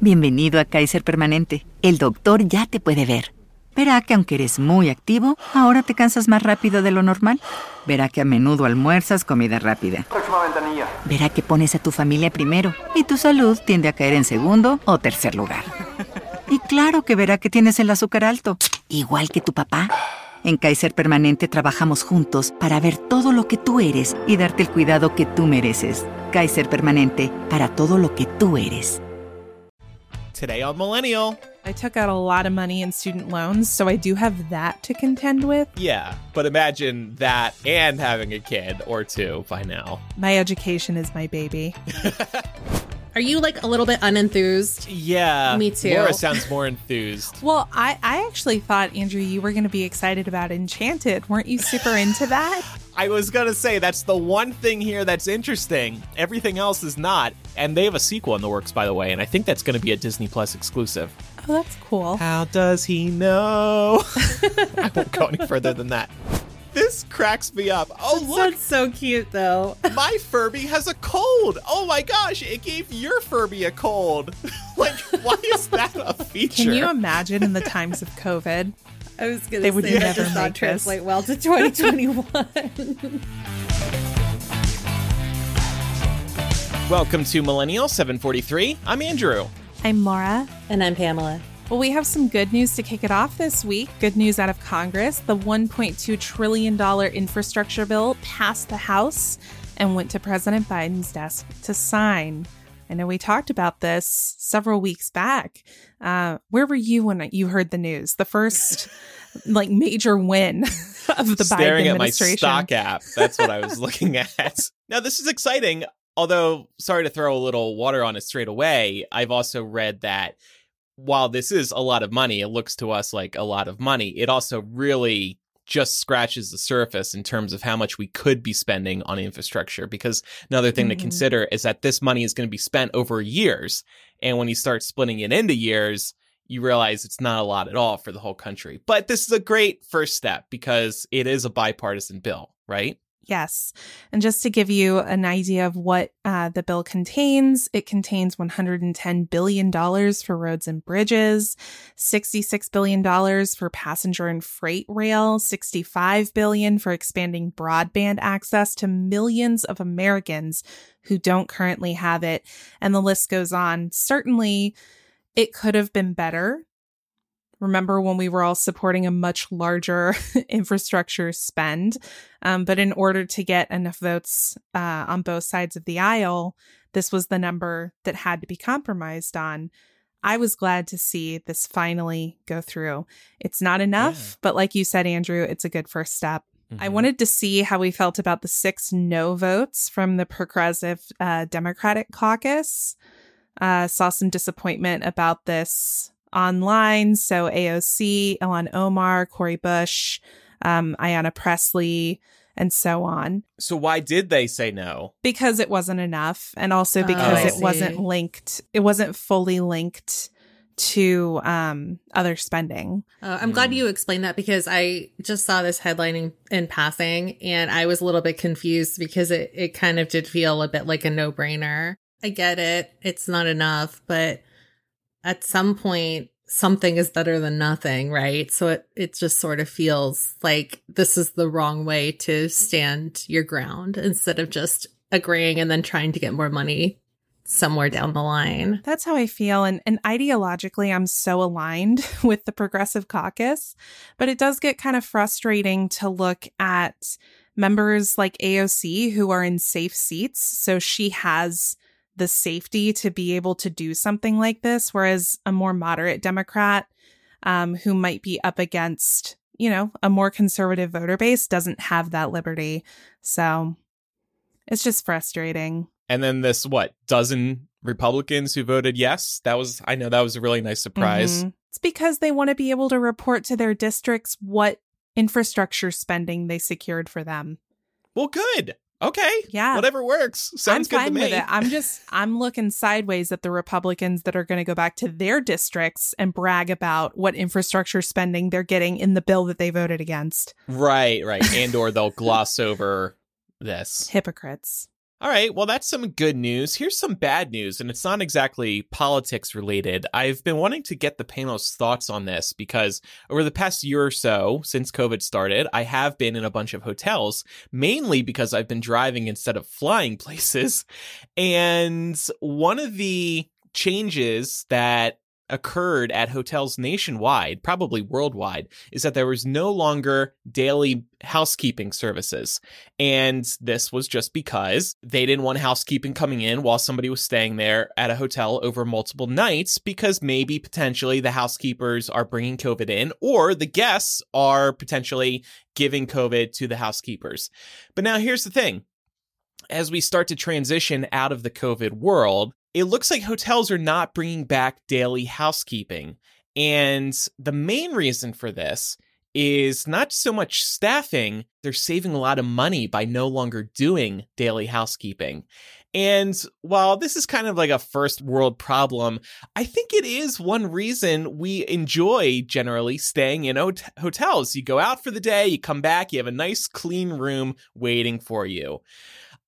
Bienvenido a Kaiser Permanente. El doctor ya te puede ver. Verá que aunque eres muy activo, ahora te cansas más rápido de lo normal. Verá que a menudo almuerzas comida rápida. Próxima ventanilla. Verá que pones a tu familia primero y tu salud tiende a caer en segundo o tercer lugar. Y claro que verá que tienes el azúcar alto, igual que tu papá. En Kaiser Permanente trabajamos juntos para ver todo lo que tú eres y darte el cuidado que tú mereces. Kaiser Permanente, para todo lo que tú eres. Today on Millennial. I took out a lot of money in student loans, so I do have that to contend with. Yeah, but imagine that and having a kid or two by now. My education is my baby. Are you like a little bit unenthused? Yeah. Me too. Laura sounds more enthused. Well, I, I actually thought, Andrew, you were going to be excited about Enchanted. Weren't you super into that? I was gonna say that's the one thing here that's interesting. Everything else is not. And they have a sequel in the works, by the way, and I think that's gonna be a Disney Plus exclusive. Oh, that's cool. How does he know? I won't go any further than that. This cracks me up. Oh, look, That's so cute though. my Furby has a cold. Oh my gosh, it gave your Furby a cold. like, why is that a feature? Can you imagine in the times of COVID? I was gonna say They would say that never does not translate well to 2021. Welcome to Millennial 743. I'm Andrew. I'm Laura. and I'm Pamela. Well, we have some good news to kick it off this week. Good news out of Congress. The $1.2 trillion infrastructure bill passed the House and went to President Biden's desk to sign. I know we talked about this several weeks back. Uh, where were you when you heard the news? The first like major win of the Staring Biden at my administration. stock app. That's what I was looking at. Now, this is exciting. Although, sorry to throw a little water on it straight away, I've also read that while this is a lot of money, it looks to us like a lot of money. It also really just scratches the surface in terms of how much we could be spending on infrastructure. Because another thing to Mhm. consider is that this money is going to be spent over years. And when you start splitting it into years, you realize it's not a lot at all for the whole country. But this is a great first step because it is a bipartisan bill, right? Yes. And just to give you an idea of what uh, the bill contains, it contains $110 billion for roads and bridges, $66 billion for passenger and freight rail, 65 billion for expanding broadband access to millions of Americans who don't currently have it. And the list goes on. Certainly, it could have been better. Remember when we were all supporting a much larger infrastructure spend? Um, but in order to get enough votes uh, on both sides of the aisle, this was the number that had to be compromised on. I was glad to see this finally go through. It's not enough, Yeah. but like you said, Andrew, it's a good first step. I Mhm. wanted to see how we felt about the six no votes from the Progressive uh, Democratic Caucus. Uh, saw some disappointment about this online. So AOC, Ilhan Omar, Cori Bush, um, Ayanna Pressley, and so on, So why did they say no? because it wasn't enough, and also Oh, because I it wasn't linked. It wasn't fully linked to um, other spending. Uh, I'm glad Hmm. you explained that because I just saw this headline in, in passing and I was a little bit confused because it, it kind of did feel a bit like a no brainer. I get it. It's not enough, but at some point, something is better than nothing, right? So it, it just sort of feels like this is the wrong way to stand your ground instead of just agreeing and then trying to get more money somewhere down the line. That's how I feel. And, and ideologically, I'm so aligned with the Progressive Caucus, but it does get kind of frustrating to look at members like AOC who are in safe seats. So she has the safety to be able to do something like this, whereas a more moderate Democrat um, who might be up against, you know, a more conservative voter base doesn't have that liberty. So it's just frustrating. And then this what dozen Republicans who voted yes. That was I know that was a really nice surprise. Mhm. It's because they want to be able to report to their districts what infrastructure spending they secured for them. Well, good. Okay. Yeah. Whatever works. Sounds I'm good fine to me. with it. I'm just I'm looking sideways at the Republicans that are going to go back to their districts and brag about what infrastructure spending they're getting in the bill that they voted against. Right, right. And or they'll gloss over this. Hypocrites. All right, well, that's some good news. Here's some bad news, and it's not exactly politics related. I've been wanting to get the panel's thoughts on this because over the past year or so, since COVID started, I have been in a bunch of hotels, mainly because I've been driving instead of flying places. And one of the changes that occurred at hotels nationwide, probably worldwide, is that there was no longer daily housekeeping services. And this was just because they didn't want housekeeping coming in while somebody was staying there at a hotel over multiple nights because maybe potentially the housekeepers are bringing COVID in or the guests are potentially giving COVID to the housekeepers. But now here's the thing. As we start to transition out of the COVID world, it looks like hotels are not bringing back daily housekeeping. And the main reason for this is not so much staffing, they're saving a lot of money by no longer doing daily housekeeping. And while this is kind of like a first world problem, I think it is one reason we enjoy generally staying in hot- hotels. You go out for the day, you come back, you have a nice clean room waiting for you.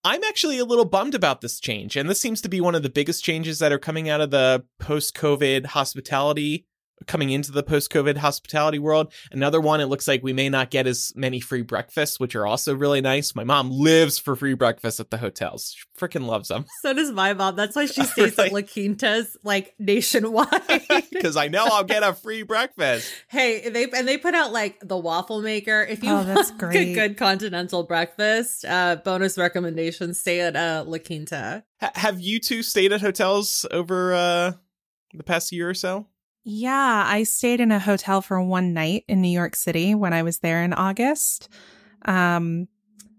I'm actually a little bummed about this change, and this seems to be one of the biggest changes that are coming out of the post COVID hospitality coming into the post COVID hospitality world. Another one, it looks like we may not get as many free breakfasts, which are also really nice. My mom lives for free breakfast at the hotels. She freaking loves them. So does my mom. That's why she stays at La Quintas like nationwide. Because I know I'll get a free breakfast. hey, they and they put out like the waffle maker. If you Oh, that's want a good continental breakfast, uh, bonus recommendation: stay at uh, La Quinta. H- have you two stayed at hotels over uh, the past year or so? Yeah, I stayed in a hotel for one night in New York City when I was there in August. Um,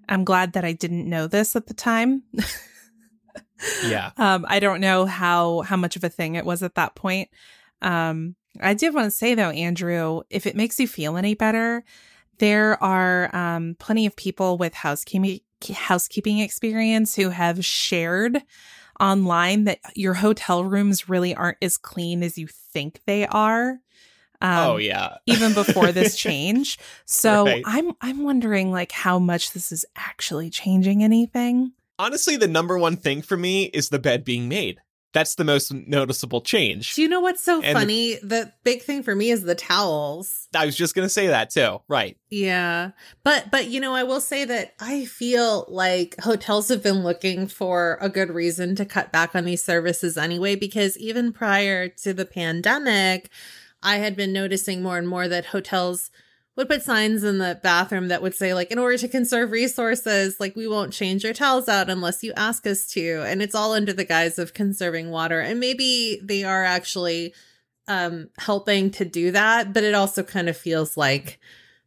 I'm glad that I didn't know this at the time. Yeah. um, I don't know how how much of a thing it was at that point. Um, I did want to say though, Andrew, if it makes you feel any better, there are um, plenty of people with housekeeping housekeeping experience who have shared online that your hotel rooms really aren't as clean as you think they are. Um, oh, yeah. even before this change. So Right. I'm I'm wondering like how much this is actually changing anything. Honestly, the number one thing for me is the bed being made. That's the most noticeable change. Do you know what's so And- funny? The big thing for me is the towels. I was just going to say that too. Right. Yeah. But but you know, I will say that I feel like hotels have been looking for a good reason to cut back on these services anyway because even prior to the pandemic, I had been noticing more and more that hotels would put signs in the bathroom that would say like in order to conserve resources, like we won't change your towels out unless you ask us to, and it's all under the guise of conserving water. And maybe they are actually um helping to do that, but it also kind of feels like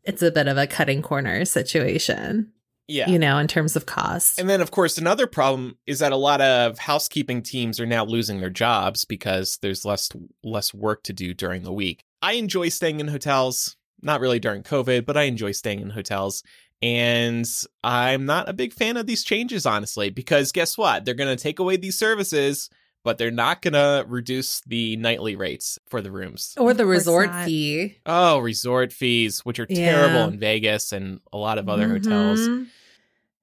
it's a bit of a cutting corner situation, Yeah. you know, in terms of cost. And then, of course, another problem is that a lot of housekeeping teams are now losing their jobs because there's less less work to do during the week. I enjoy staying in hotels, not really during COVID, but I enjoy staying in hotels. And I'm not a big fan of these changes, honestly, because guess what? They're going to take away these services, but they're not going to reduce the nightly rates for the rooms. or the resort not. fee. Oh, resort fees, which are Yeah. terrible in Vegas and a lot of other hotels. Mhm.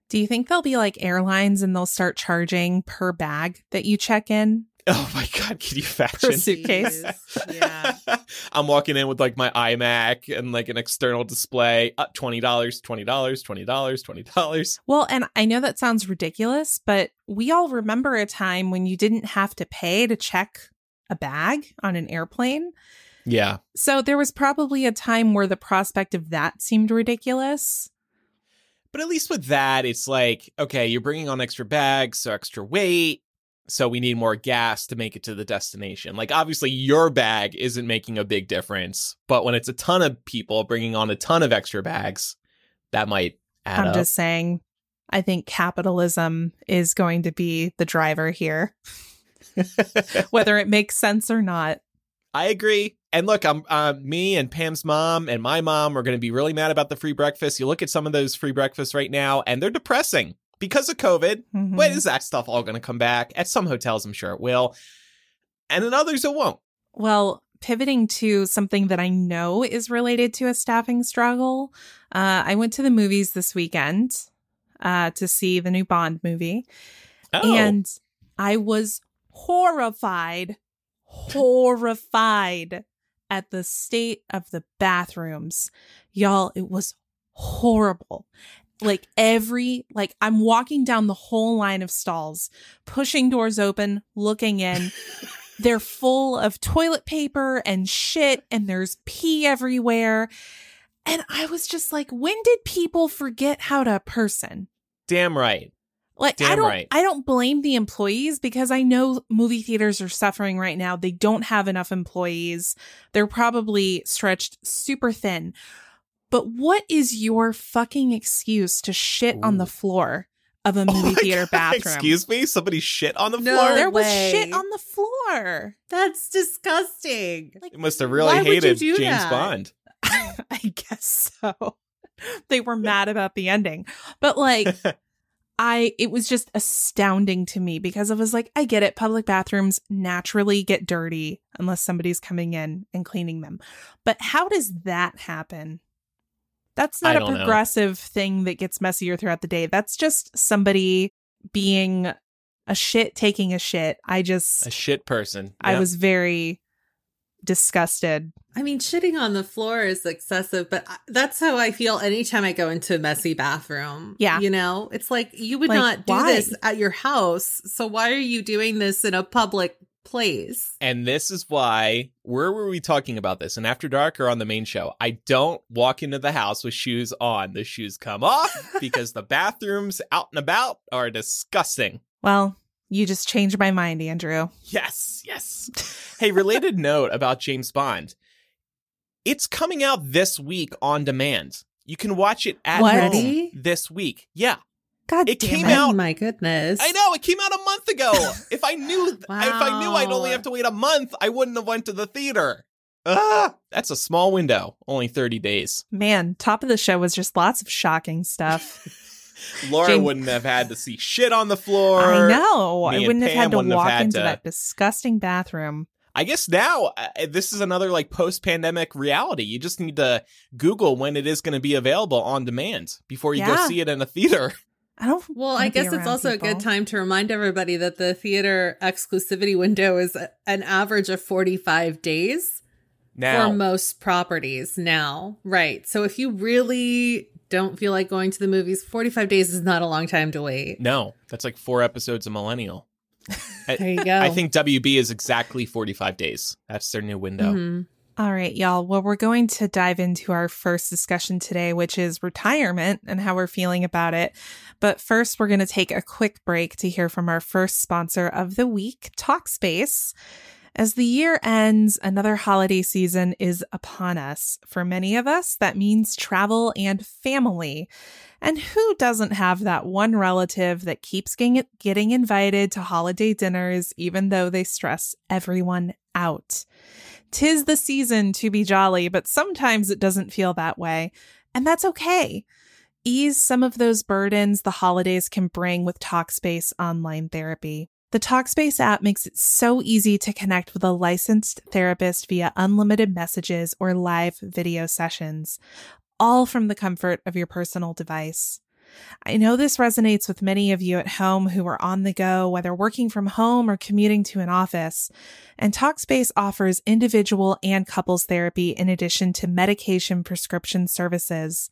Do you think they'll be like airlines and they'll start charging per bag that you check in? Oh my God, can you Per imagine? suitcase. Yeah. I'm walking in with like my iMac and like an external display. Uh, twenty dollars, twenty dollars, twenty dollars, twenty dollars. Well, and I know that sounds ridiculous, but we all remember a time when you didn't have to pay to check a bag on an airplane. Yeah, So there was probably a time where the prospect of that seemed ridiculous. but at least with that, it's like okay, you're bringing on extra bags, so extra weight. So we need more gas to make it to the destination. Like obviously, your bag isn't making a big difference, but when it's a ton of people bringing on a ton of extra bags, that might add I'm up. just saying, I think capitalism is going to be the driver here, whether it makes sense or not. I agree. And look, I'm uh, me and Pam's mom and my mom are going to be really mad about the free breakfast. You look at some of those free breakfasts right now, and they're depressing because of COVID. Mhm. When is that stuff all going to come back? At some hotels, I'm sure it will, and in others, it won't. Well, pivoting to something that I know is related to a staffing struggle, uh, I went to the movies this weekend uh, to see the new Bond movie. Oh, And I was horrified, horrified at the state of the bathrooms. Y'all, it was horrible. Like every, like I'm walking down the whole line of stalls, pushing doors open, looking in. They're full of toilet paper and shit, and there's pee everywhere. And I was just like, when did people forget how to person? damn right. Like I don't right. I don't blame the employees because I know movie theaters are suffering right now. They don't have enough employees. They're probably stretched super thin. But what is your fucking excuse to shit on the floor of a Oh movie my theater God, bathroom? Excuse me? Somebody shit on the No. floor? There was way. shit on the floor. That's disgusting. Like They must have really Why would you hated James that? Bond. I guess so. They were mad about the ending. But like I it was just astounding to me because I was like, I get it. Public bathrooms naturally get dirty unless somebody's coming in and cleaning them. But how does that happen? That's not a don't know. progressive thing that gets messier throughout the day. That's just somebody being a shit taking a shit. I just A shit person. I was very disgusted. I mean, shitting on the floor is excessive, but I- that's how I feel anytime I go into a messy bathroom. Yeah. You know, it's like you would Like, not do why? this at your house. So why are you doing this in a public place? And this is why, where were we talking about this? And After Dark or on the main show? I don't walk into the house with shoes on. The shoes come off because the bathrooms out and about are disgusting. Well, you just changed my mind, Andrew. Yes, yes. hey, related note about James Bond. It's coming out this week on demand. You can watch it at this week. Yeah. God It damn came it. out- Oh my goodness. I know it came out a month ago. if I knew if I knew I'd only have to wait a month, I wouldn't have went to the theater. Ah, that's a small window. Only 30 days. Man, top of the show was just lots of shocking stuff. Laura Jane- wouldn't have had to see shit on the floor. I know. me I wouldn't have had to wouldn't have walk had into to- that disgusting bathroom. I guess now uh, this is another like post-pandemic reality. You just need to Google when it is going to be available on demand before you go see it in a theater. I don't. Well, I guess it's around also a good time to remind everybody that the theater exclusivity window is an average of 45 days Now, for most properties now. Right. So if you really don't feel like going to the movies, 45 days is not a long time to wait. no, that's like four episodes of Millennial. There you go. I think WB is exactly 45 days. That's their new window. Mhm. All right, y'all. Well, we're going to dive into our first discussion today, which is retirement and how we're feeling about it. But first, we're going to take a quick break to hear from our first sponsor of the week, Talkspace. As the year ends, another holiday season is upon us. For many of us, that means travel and family. And who doesn't have that one relative that keeps getting, getting invited to holiday dinners, even though they stress everyone out? Tis the season to be jolly, but sometimes it doesn't feel that way. And that's okay. Ease some of those burdens the holidays can bring with Talkspace online therapy. The Talkspace app makes it so easy to connect with a licensed therapist via unlimited messages or live video sessions, all from the comfort of your personal device. I know this resonates with many of you at home who are on the go, whether working from home or commuting to an office. And Talkspace offers individual and couples therapy in addition to medication prescription services.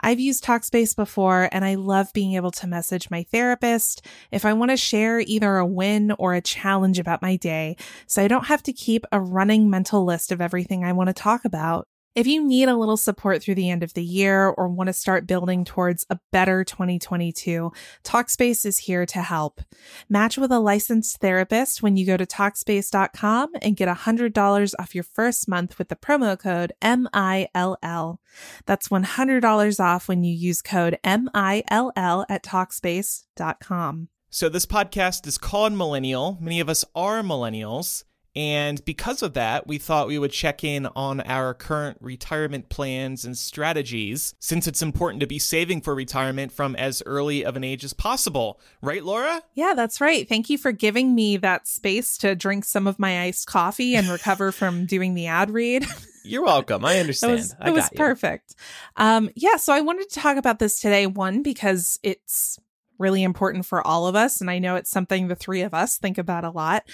I've used Talkspace before and I love being able to message my therapist if I want to share either a win or a challenge about my day, so I don't have to keep a running mental list of everything I want to talk about. If you need a little support through the end of the year or want to start building towards a better 2022, Talkspace is here to help. Match with a licensed therapist when you go to Talkspace.com and get $100 off your first month with the promo code MILL. That's $100 off when you use code MILL at Talkspace.com. So this podcast is called Millennial. Many of us are millennials. And because of that, we thought we would check in on our current retirement plans and strategies, since it's important to be saving for retirement from as early of an age as possible. Right, Laura? Yeah, that's right. Thank you for giving me that space to drink some of my iced coffee and recover from doing the ad read. You're welcome. I understand. was it was you. perfect. Um, yeah, so I wanted to talk about this today. One because it's really important for all of us. And I know it's something the three of us think about a lot.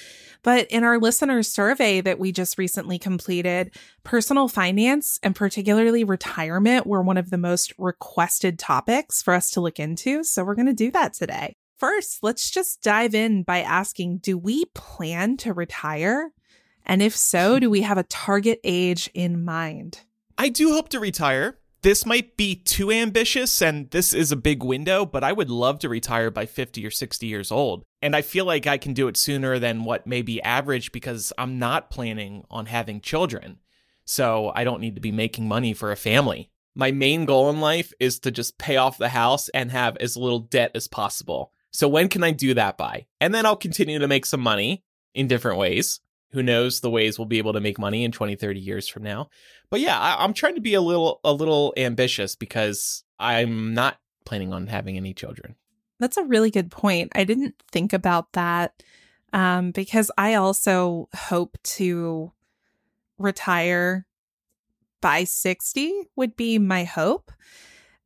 But in our listeners' survey that we just recently completed, personal finance and particularly retirement were one of the most requested topics for us to look into. So we're going to do that today. First, let's just dive in by asking Do we plan to retire? And if so, do we have a target age in mind? I do hope to retire. This might be too ambitious and this is a big window, but I would love to retire by 50 or 60 years old. And I feel like I can do it sooner than what may be average because I'm not planning on having children. So I don't need to be making money for a family. My main goal in life is to just pay off the house and have as little debt as possible. So when can I do that by? And then I'll continue to make some money in different ways. Who knows the ways we'll be able to make money in 20, 30 years from now. But yeah, I, am trying to be a little a little ambitious because I'm not planning on having any children. That's a really good point. I didn't think about that um, because I also hope to retire by 60 would be my hope.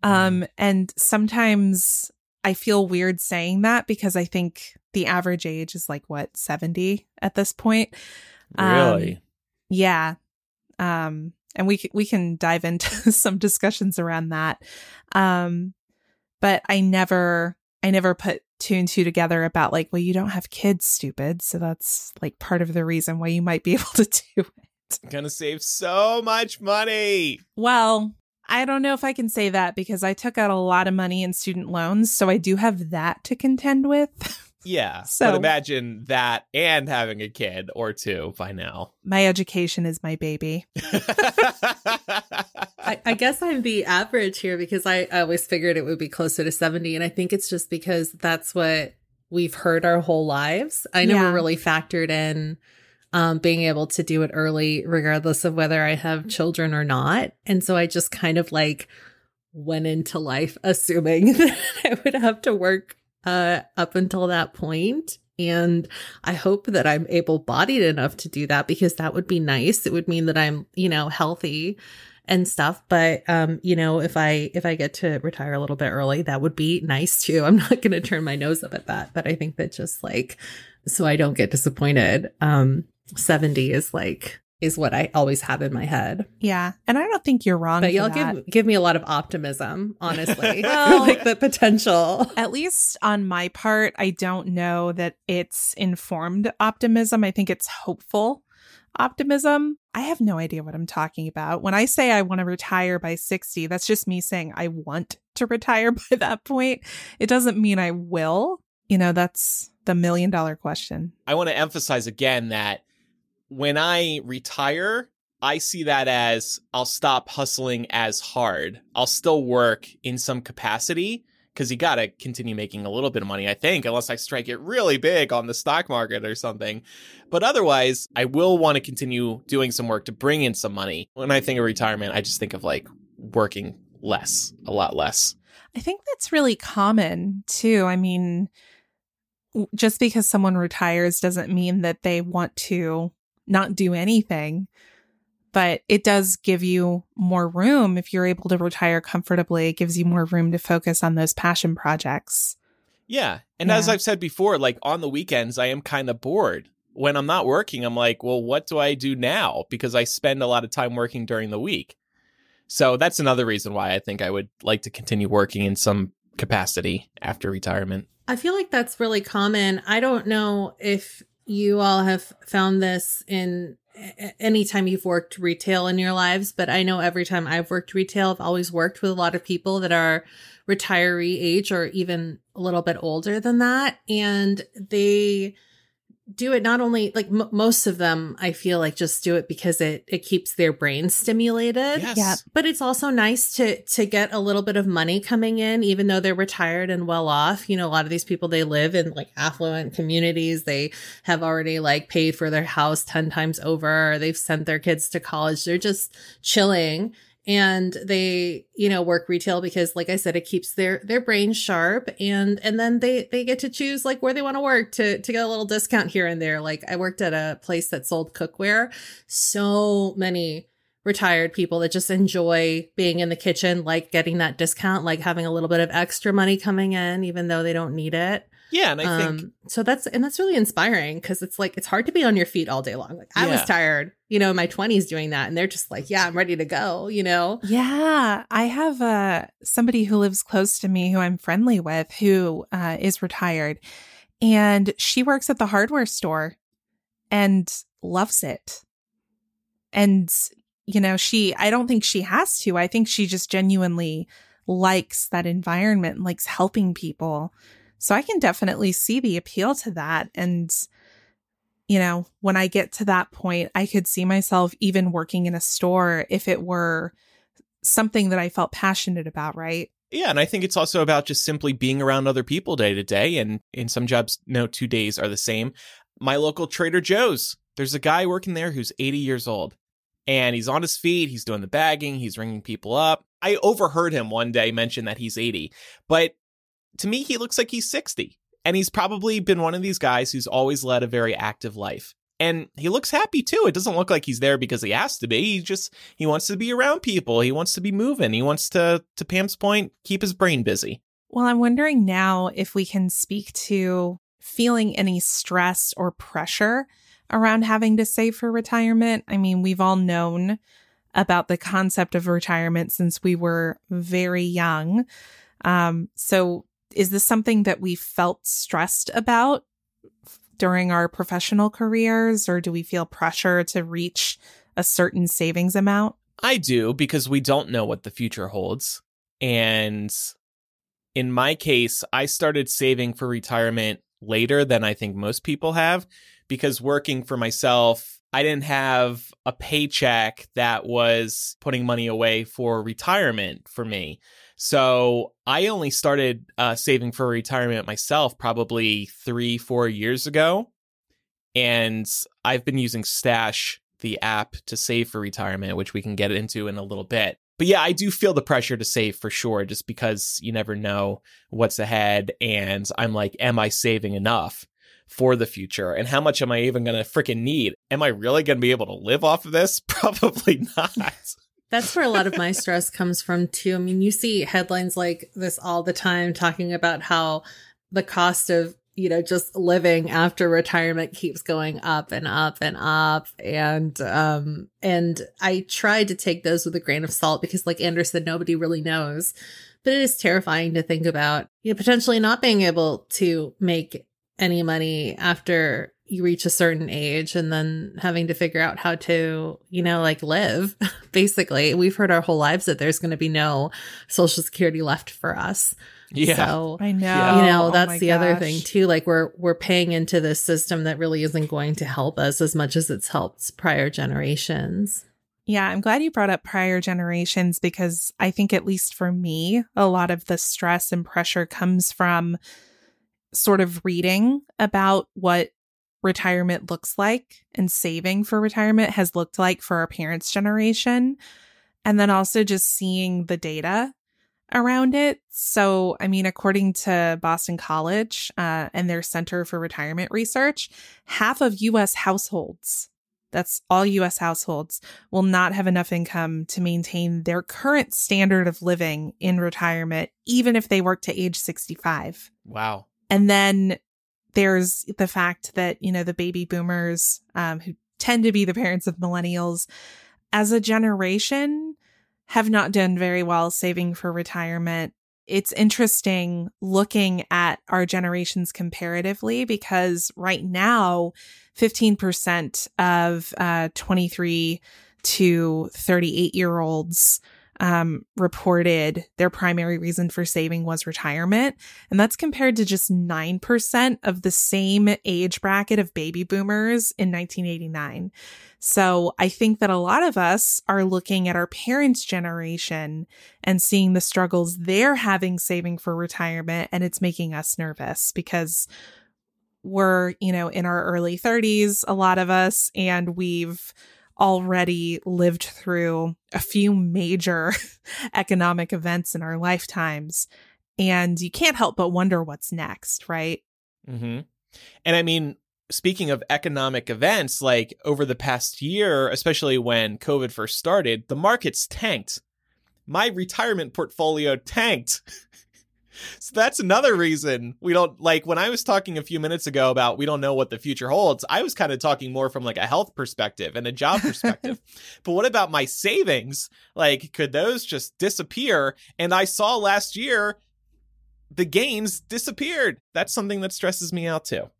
Mm-hmm. Um, and sometimes I feel weird saying that because I think the average age is like what 70 at this point. Really? Um, yeah. Um and we we can dive into some discussions around that. Um but I never I never put two and two together about like well you don't have kids stupid so that's like part of the reason why you might be able to do it. Gonna save so much money. Well, I don't know if I can say that because I took out a lot of money in student loans, so I do have that to contend with. Yeah. So but imagine that and having a kid or two by now. My education is my baby. I, I, guess I'm the average here because I, I always figured it would be closer to 70. And I think it's just because that's what we've heard our whole lives. I never yeah. really factored in um, being able to do it early, regardless of whether I have children or not. And so I just kind of like went into life assuming that I would have to work uh, up until that point. And I hope that I'm able bodied enough to do that because that would be nice. It would mean that I'm, you know, healthy and stuff but um you know if i if i get to retire a little bit early that would be nice too i'm not going to turn my nose up at that but i think that just like so i don't get disappointed um 70 is like is what I always have in my head. Yeah. And I don't think you're wrong. But y'all give give me a lot of optimism, honestly. well, like the potential. At least on my part, I don't know that it's informed optimism. I think it's hopeful optimism. I have no idea what I'm talking about. When I say I want to retire by 60, that's just me saying I want to retire by that point. It doesn't mean I will. You know, that's the million dollar question. I want to emphasize again that when I retire, I see that as I'll stop hustling as hard. I'll still work in some capacity because you got to continue making a little bit of money, I think, unless I strike it really big on the stock market or something. But otherwise, I will want to continue doing some work to bring in some money. When I think of retirement, I just think of like working less, a lot less. I think that's really common too. I mean, just because someone retires doesn't mean that they want to not do anything. But it does give you more room if you're able to retire comfortably. It gives you more room to focus on those passion projects. Yeah. And yeah. as I've said before, like on the weekends, I am kind of bored. When I'm not working, I'm like, well, what do I do now? Because I spend a lot of time working during the week. So that's another reason why I think I would like to continue working in some capacity after retirement. I feel like that's really common. I don't know if you all have found this in anytime you've worked retail in your lives, but I know every time I've worked retail, I've always worked with a lot of people that are retiree age or even a little bit older than that. And they, do it not only like m- most of them i feel like just do it because it it keeps their brain stimulated. Yes. yeah but it's also nice to to get a little bit of money coming in even though they're retired and well off. You know a lot of these people they live in like affluent communities. They have already like paid for their house 10 times over. They've sent their kids to college. They're just chilling and they you know work retail because like i said it keeps their their brain sharp. And and then they they get to choose like where they want to work to to get a little discount here and there. Like i worked at a place that sold cookware. So many retired people that just enjoy being in the kitchen, like getting that discount, like having a little bit of extra money coming in, even though they don't need it. Yeah, and I think Um, so that's and that's really inspiring because it's like it's hard to be on your feet all day long. Like I was tired, you know, in my twenties doing that, and they're just like, "Yeah, I'm ready to go," you know. Yeah, I have uh, somebody who lives close to me who I'm friendly with who uh, is retired, and she works at the hardware store and loves it. And, you know, she, I don't think she has to. I think she just genuinely likes that environment, likes helping people. So I can definitely see the appeal to that. And, you know, when I get to that point, I could see myself even working in a store if it were something that I felt passionate about, right? Yeah, and I think it's also about just simply being around other people day to day. And in some jobs, no two days are the same. My local Trader Joe's, there's a guy working there who's 80 years old. And he's on his feet, he's doing the bagging, he's ringing people up. I overheard him one day mention that he's 80, but to me, he looks like he's 60. And he's probably been one of these guys who's always led a very active life. And he looks happy too. It doesn't look like he's there because he has to be. He just he wants to be around people. He wants to be moving. He wants to to Pam's point, keep his brain busy. Well, I'm wondering now if we can speak to feeling any stress or pressure around having to save for retirement. I mean, we've all known about the concept of retirement since we were very young. Um, so, is this something that we felt stressed about during our professional careers, or do we feel pressure to reach a certain savings amount? I do because we don't know what the future holds. And in my case, I started saving for retirement later than I think most people have because working for myself, I didn't have a paycheck that was putting money away for retirement for me. So I only started uh, saving for retirement myself probably three, four years ago. And I've been using Stash, the app, to save for retirement, which we can get into in a little bit. But yeah, I do feel the pressure to save for sure, just because you never know what's ahead. And I'm like, am I saving enough for the future? And how much am I even going to freaking need? Am I really going to be able to live off of this? Probably not. That's where a lot of my stress comes from too. I mean, you see headlines like this all the time talking about how the cost of, you know, just living after retirement keeps going up and up and up. And, um, and I tried to take those with a grain of salt because like Andrew said, nobody really knows. But it is terrifying to think about, you know, potentially not being able to make any money after you reach a certain age and then having to figure out how to, you know, like live. Basically, we've heard our whole lives that there's going to be no social security left for us. Yeah. So, I know. You know, Oh that's my the other thing too. Like we're we're paying into this system that really isn't going to help us as much as it's helped prior generations. Yeah, I'm glad you brought up prior generations because I think, at least for me, a lot of the stress and pressure comes from sort of reading about what retirement looks like and saving for retirement has looked like for our parents' generation. And then also just seeing the data around it. So, I mean, according to Boston College uh, and their Center for Retirement Research, half of US households, that's all US households, will not have enough income to maintain their current standard of living in retirement, even if they work to age 65. Wow. And then there's the fact that, you know, the baby boomers, um, who tend to be the parents of millennials, as a generation, have not done very well saving for retirement. It's interesting looking at our generations comparatively because right now, 15% of uh, 23 to 38 year olds um, reported their primary reason for saving was retirement. And that's compared to just 9% of the same age bracket of baby boomers in 1989. So I think that a lot of us are looking at our parents' generation and seeing the struggles they're having saving for retirement. And it's making us nervous because we're, you know, in our early 30s, a lot of us, and we've already lived through a few major economic events in our lifetimes. And you can't help but wonder what's next, right? hmm And I mean, speaking of economic events, like over the past year, especially when COVID first started, the markets tanked. My retirement portfolio tanked. so that's another reason we don't like when I was talking a few minutes ago about we don't know what the future holds. I was kind of talking more from like a health perspective and a job perspective. but what about my savings? Like could those just disappear? And I saw last year the gains disappeared. That's something that stresses me out too.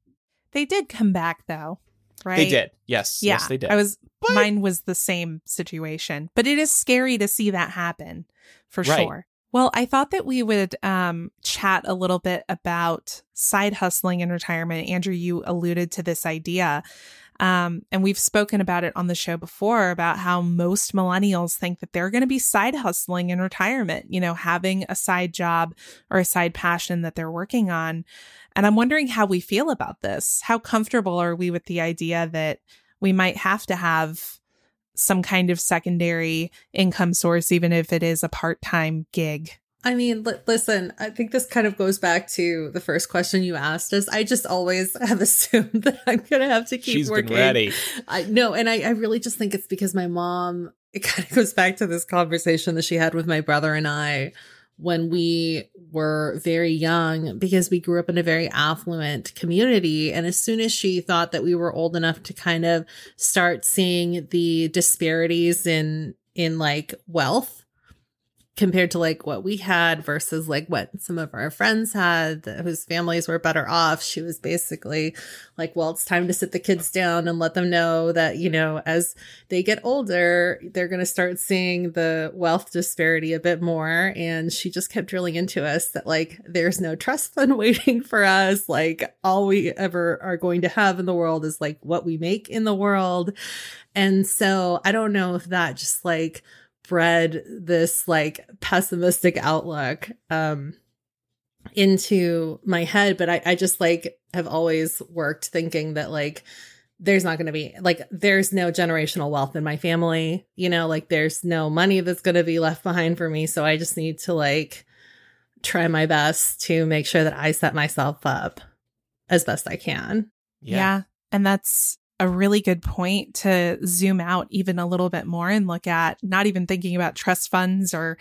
They did come back though, right? They did. Yes. Yeah. Yes, they did. I was But- mine was the same situation. But it is scary to see that happen for Right. sure. Well, I thought that we would um, chat a little bit about side hustling in retirement. Andrew, you alluded to this idea. Um, and we've spoken about it on the show before about how most millennials think that they're going to be side hustling in retirement, you know, having a side job or a side passion that they're working on. And I'm wondering how we feel about this. How comfortable are we with the idea that we might have to have some kind of secondary income source, even if it is a part time gig? I mean, li- listen, I think this kind of goes back to the first question you asked us. I just always have assumed that I'm going to have to keep She's working. been ready. I no, and I, I really just think it's because my mom, it kind of goes back to this conversation that she had with my brother and I when we were very young, because we grew up in a very affluent community. And as soon as she thought that we were old enough to kind of start seeing the disparities in, in like wealth, compared to like what we had versus like what some of our friends had whose families were better off. She was basically like well it's time to sit the kids down and let them know that you know as they get older they're going to start seeing the wealth disparity a bit more. And she just kept drilling into us that like there's no trust fund waiting for us. Like all we ever are going to have in the world is like what we make in the world. And so i don't know if that just like bred this like pessimistic outlook um into my head but I, I just like have always worked thinking that like there's not going to be like there's no generational wealth in my family you know? Like there's no money that's going to be left behind for me so i just need to like try my best to make sure that i set myself up as best i can. Yeah. And that's a really good point to zoom out even a little bit more and look at not even thinking about trust funds or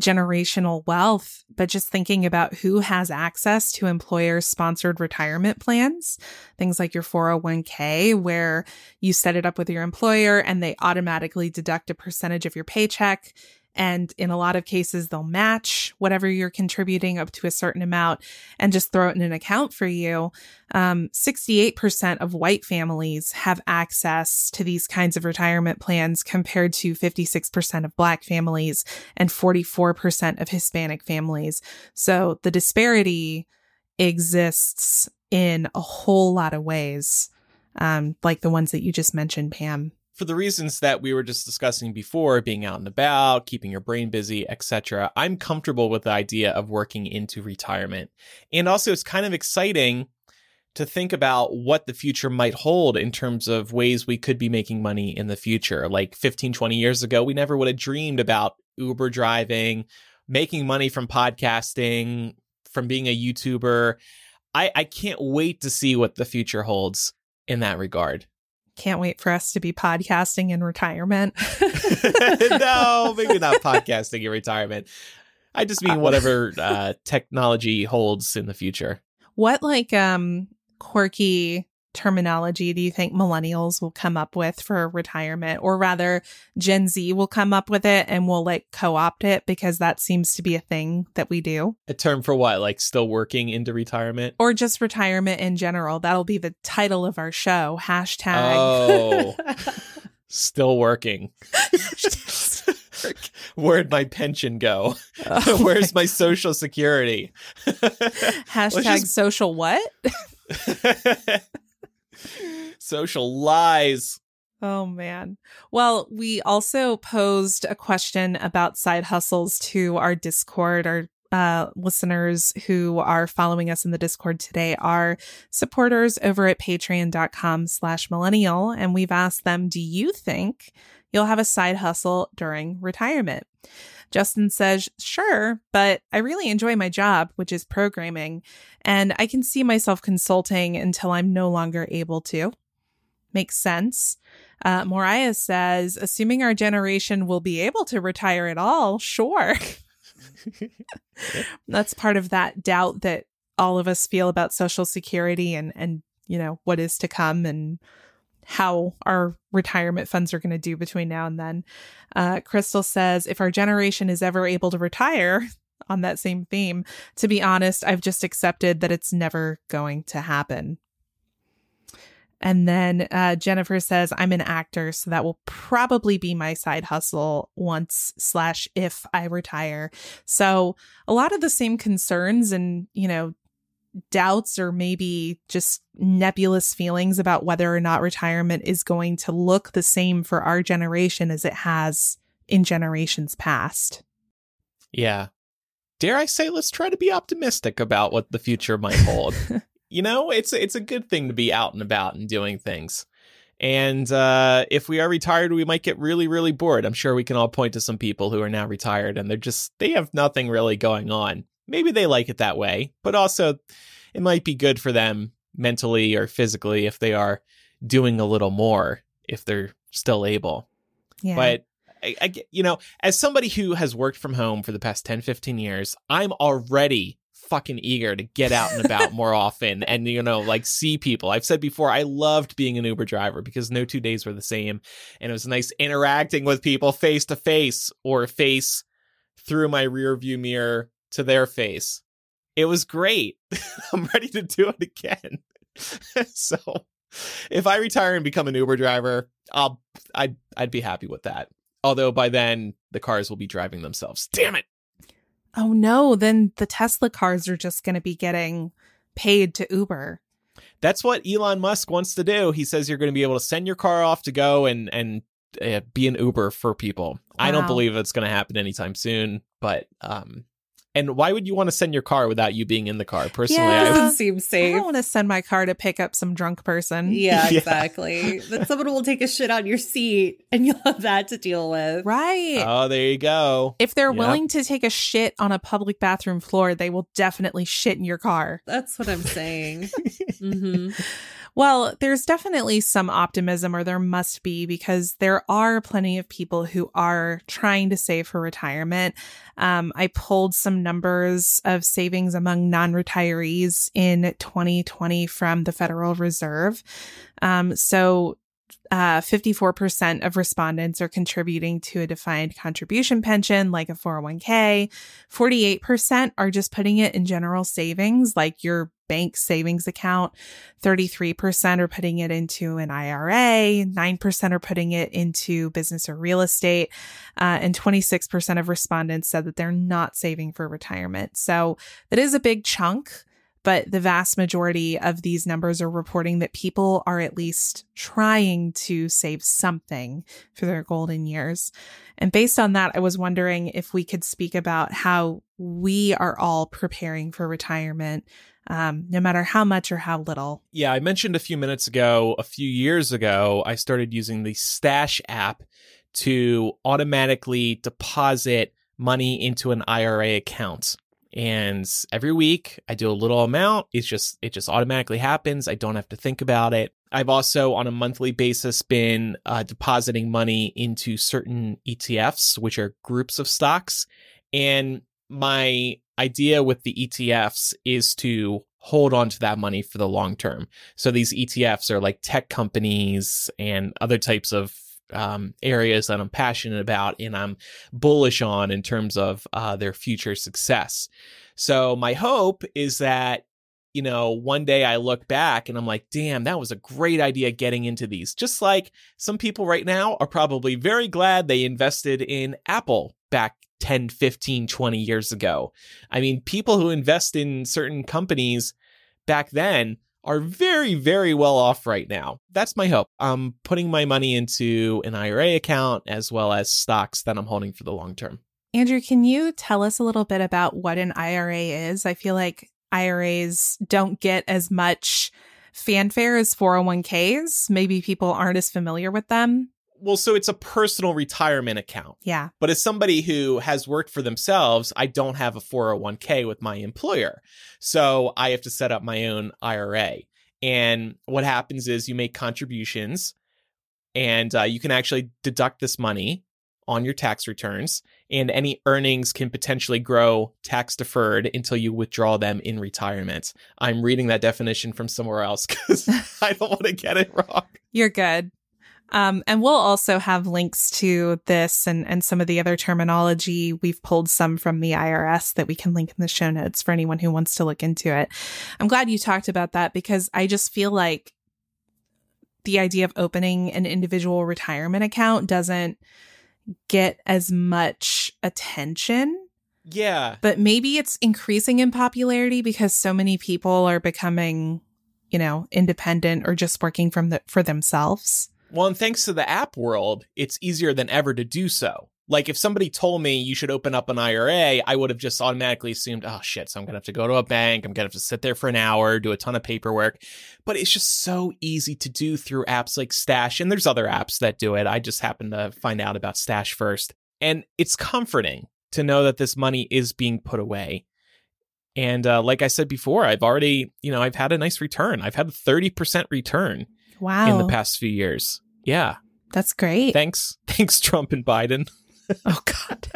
generational wealth, but just thinking about who has access to employer sponsored retirement plans. Things like your 401k, where you set it up with your employer and they automatically deduct a percentage of your paycheck. And in a lot of cases, they'll match whatever you're contributing up to a certain amount and just throw it in an account for you. Um, 68% of white families have access to these kinds of retirement plans compared to 56% of black families and 44% of Hispanic families. So the disparity exists in a whole lot of ways, um, like the ones that you just mentioned, Pam. For the reasons that we were just discussing before being out and about keeping your brain busy etc i'm comfortable with the idea of working into retirement. And also it's kind of exciting to think about what the future might hold in terms of ways we could be making money in the future. Like 15 20 years ago we never would have dreamed about uber driving making money from podcasting from being a youtuber. I i can't wait to see what the future holds in that regard Can't wait for us to be podcasting in retirement. no, maybe not podcasting in retirement. I just mean whatever uh, technology holds in the future. What like um quirky terminology do you think millennials will come up with for retirement or rather Gen Z will come up with it and we'll like co-opt it because that seems to be a thing that we do A term for what? Like still working into retirement? or just retirement in general that'll be the title of our show hashtag Oh, still working. Where'd my pension go? Oh Where's my social security? hashtag just- social what social lies. Oh man. Well, we also posed a question about side hustles to our Discord. Our uh, listeners who are following us in the Discord today are supporters over at patreon.com slash millennial. And we've asked them, do you think you'll have a side hustle during retirement? Justin says, Sure, but I really enjoy my job, which is programming, and I can see myself consulting until I'm no longer able to. Makes sense. Uh, Moriah says, Assuming our generation will be able to retire at all, sure. That's part of that doubt that all of us feel about Social Security and, and you know, what is to come and how our retirement funds are going to do between now and then. Uh, Crystal says, if our generation is ever able to retire, on that same theme, to be honest, I've just accepted that it's never going to happen. And then uh, Jennifer says, I'm an actor, so that will probably be my side hustle once slash if I retire. So a lot of the same concerns and, you know, doubts or maybe just nebulous feelings about whether or not retirement is going to look the same for our generation as it has in generations past. Yeah. Dare I say, let's try to be optimistic about what the future might hold. you know, it's it's a good thing to be out and about and doing things. And uh, if we are retired, we might get really, really bored. I'm sure we can all point to some people who are now retired and they're just, they have nothing really going on maybe they like it that way, but also it might be good for them mentally or physically if they are doing a little more if they're still able. Yeah. But I, I you know, as somebody who has worked from home for the past 10, 15 years, I'm already fucking eager to get out and about more often and you know like see people i've said before i loved being an uber driver because no two days were the same and it was nice interacting with people face to face or face through my rear view mirror to their face. It was great. I'm ready to do it again. so if I retire and become an Uber driver, I'll I'd I'd be happy with that. Although by then the cars will be driving themselves. Damn it. Oh no, then the Tesla cars are just going to be getting paid to Uber. That's what Elon Musk wants to do. He says you're going to be able to send your car off to go and and uh, be an Uber for people. Wow. I don't believe it's going to happen anytime soon, but um and why would you want to send your car without you being in the car? Personally, yeah, I doesn't seem safe. I don't want to send my car to pick up some drunk person. Yeah, yeah. exactly. then someone will take a shit on your seat, and you'll have that to deal with. Right. Oh, there you go. If they're yep. willing to take a shit on a public bathroom floor, they will definitely shit in your car. That's what I'm saying. mm-hmm. Well, there's definitely some optimism, or there must be, because there are plenty of people who are trying to save for retirement. Um, I pulled some numbers of savings among non retirees in 2020 from the Federal Reserve. Um, so uh, 54% of respondents are contributing to a defined contribution pension like a 401k. 48% are just putting it in general savings like your bank savings account. 33% are putting it into an IRA. 9% are putting it into business or real estate. Uh, and 26% of respondents said that they're not saving for retirement. So that is a big chunk but the vast majority of these numbers are reporting that people are at least trying to save something for their golden years. And based on that, I was wondering if we could speak about how we are all preparing for retirement, um, no matter how much or how little. Yeah, I mentioned a few minutes ago, a few years ago, I started using the Stash app to automatically deposit money into an IRA account and every week I do a little amount. It's just it just automatically happens. I don't have to think about it. I've also on a monthly basis been uh, depositing money into certain ETFs, which are groups of stocks. And my idea with the ETFs is to hold on to that money for the long term. So these ETFs are like tech companies and other types of um, areas that I'm passionate about and I'm bullish on in terms of uh, their future success. So my hope is that you know, one day I look back and I'm like, damn, that was a great idea getting into these. Just like some people right now are probably very glad they invested in Apple back 10, 15, 20 years ago. I mean, people who invest in certain companies back then are very, very well off right now. That's my hope. I'm putting my money into an IRA account as well as stocks that I'm holding for the long term. Andrew, can you tell us a little bit about what an IRA is? I feel like IRAs don't get as much fanfare as 401ks. Maybe people aren't as familiar with them. Well, so it's a personal retirement account. Yeah. But as somebody who has worked for themselves, I don't have a 401k with my employer. So I have to set up my own IRA. And what happens is you make contributions and uh, you can actually deduct this money on your tax returns, and any earnings can potentially grow tax deferred until you withdraw them in retirement. I'm reading that definition from somewhere else because I don't want to get it wrong. You're good. Um, and we'll also have links to this and, and some of the other terminology. We've pulled some from the IRS that we can link in the show notes for anyone who wants to look into it. I'm glad you talked about that because I just feel like the idea of opening an individual retirement account doesn't get as much attention. Yeah. But maybe it's increasing in popularity because so many people are becoming, you know, independent or just working from the for themselves. Well, and thanks to the app world, it's easier than ever to do so. Like if somebody told me you should open up an IRA, I would have just automatically assumed, oh shit, so I'm gonna have to go to a bank, I'm gonna have to sit there for an hour, do a ton of paperwork. But it's just so easy to do through apps like Stash, and there's other apps that do it. I just happened to find out about Stash first. And it's comforting to know that this money is being put away. And uh, like I said before, I've already, you know, I've had a nice return. I've had a 30% return Wow. in the past few years. Yeah. That's great. Thanks. Thanks, Trump and Biden. oh God.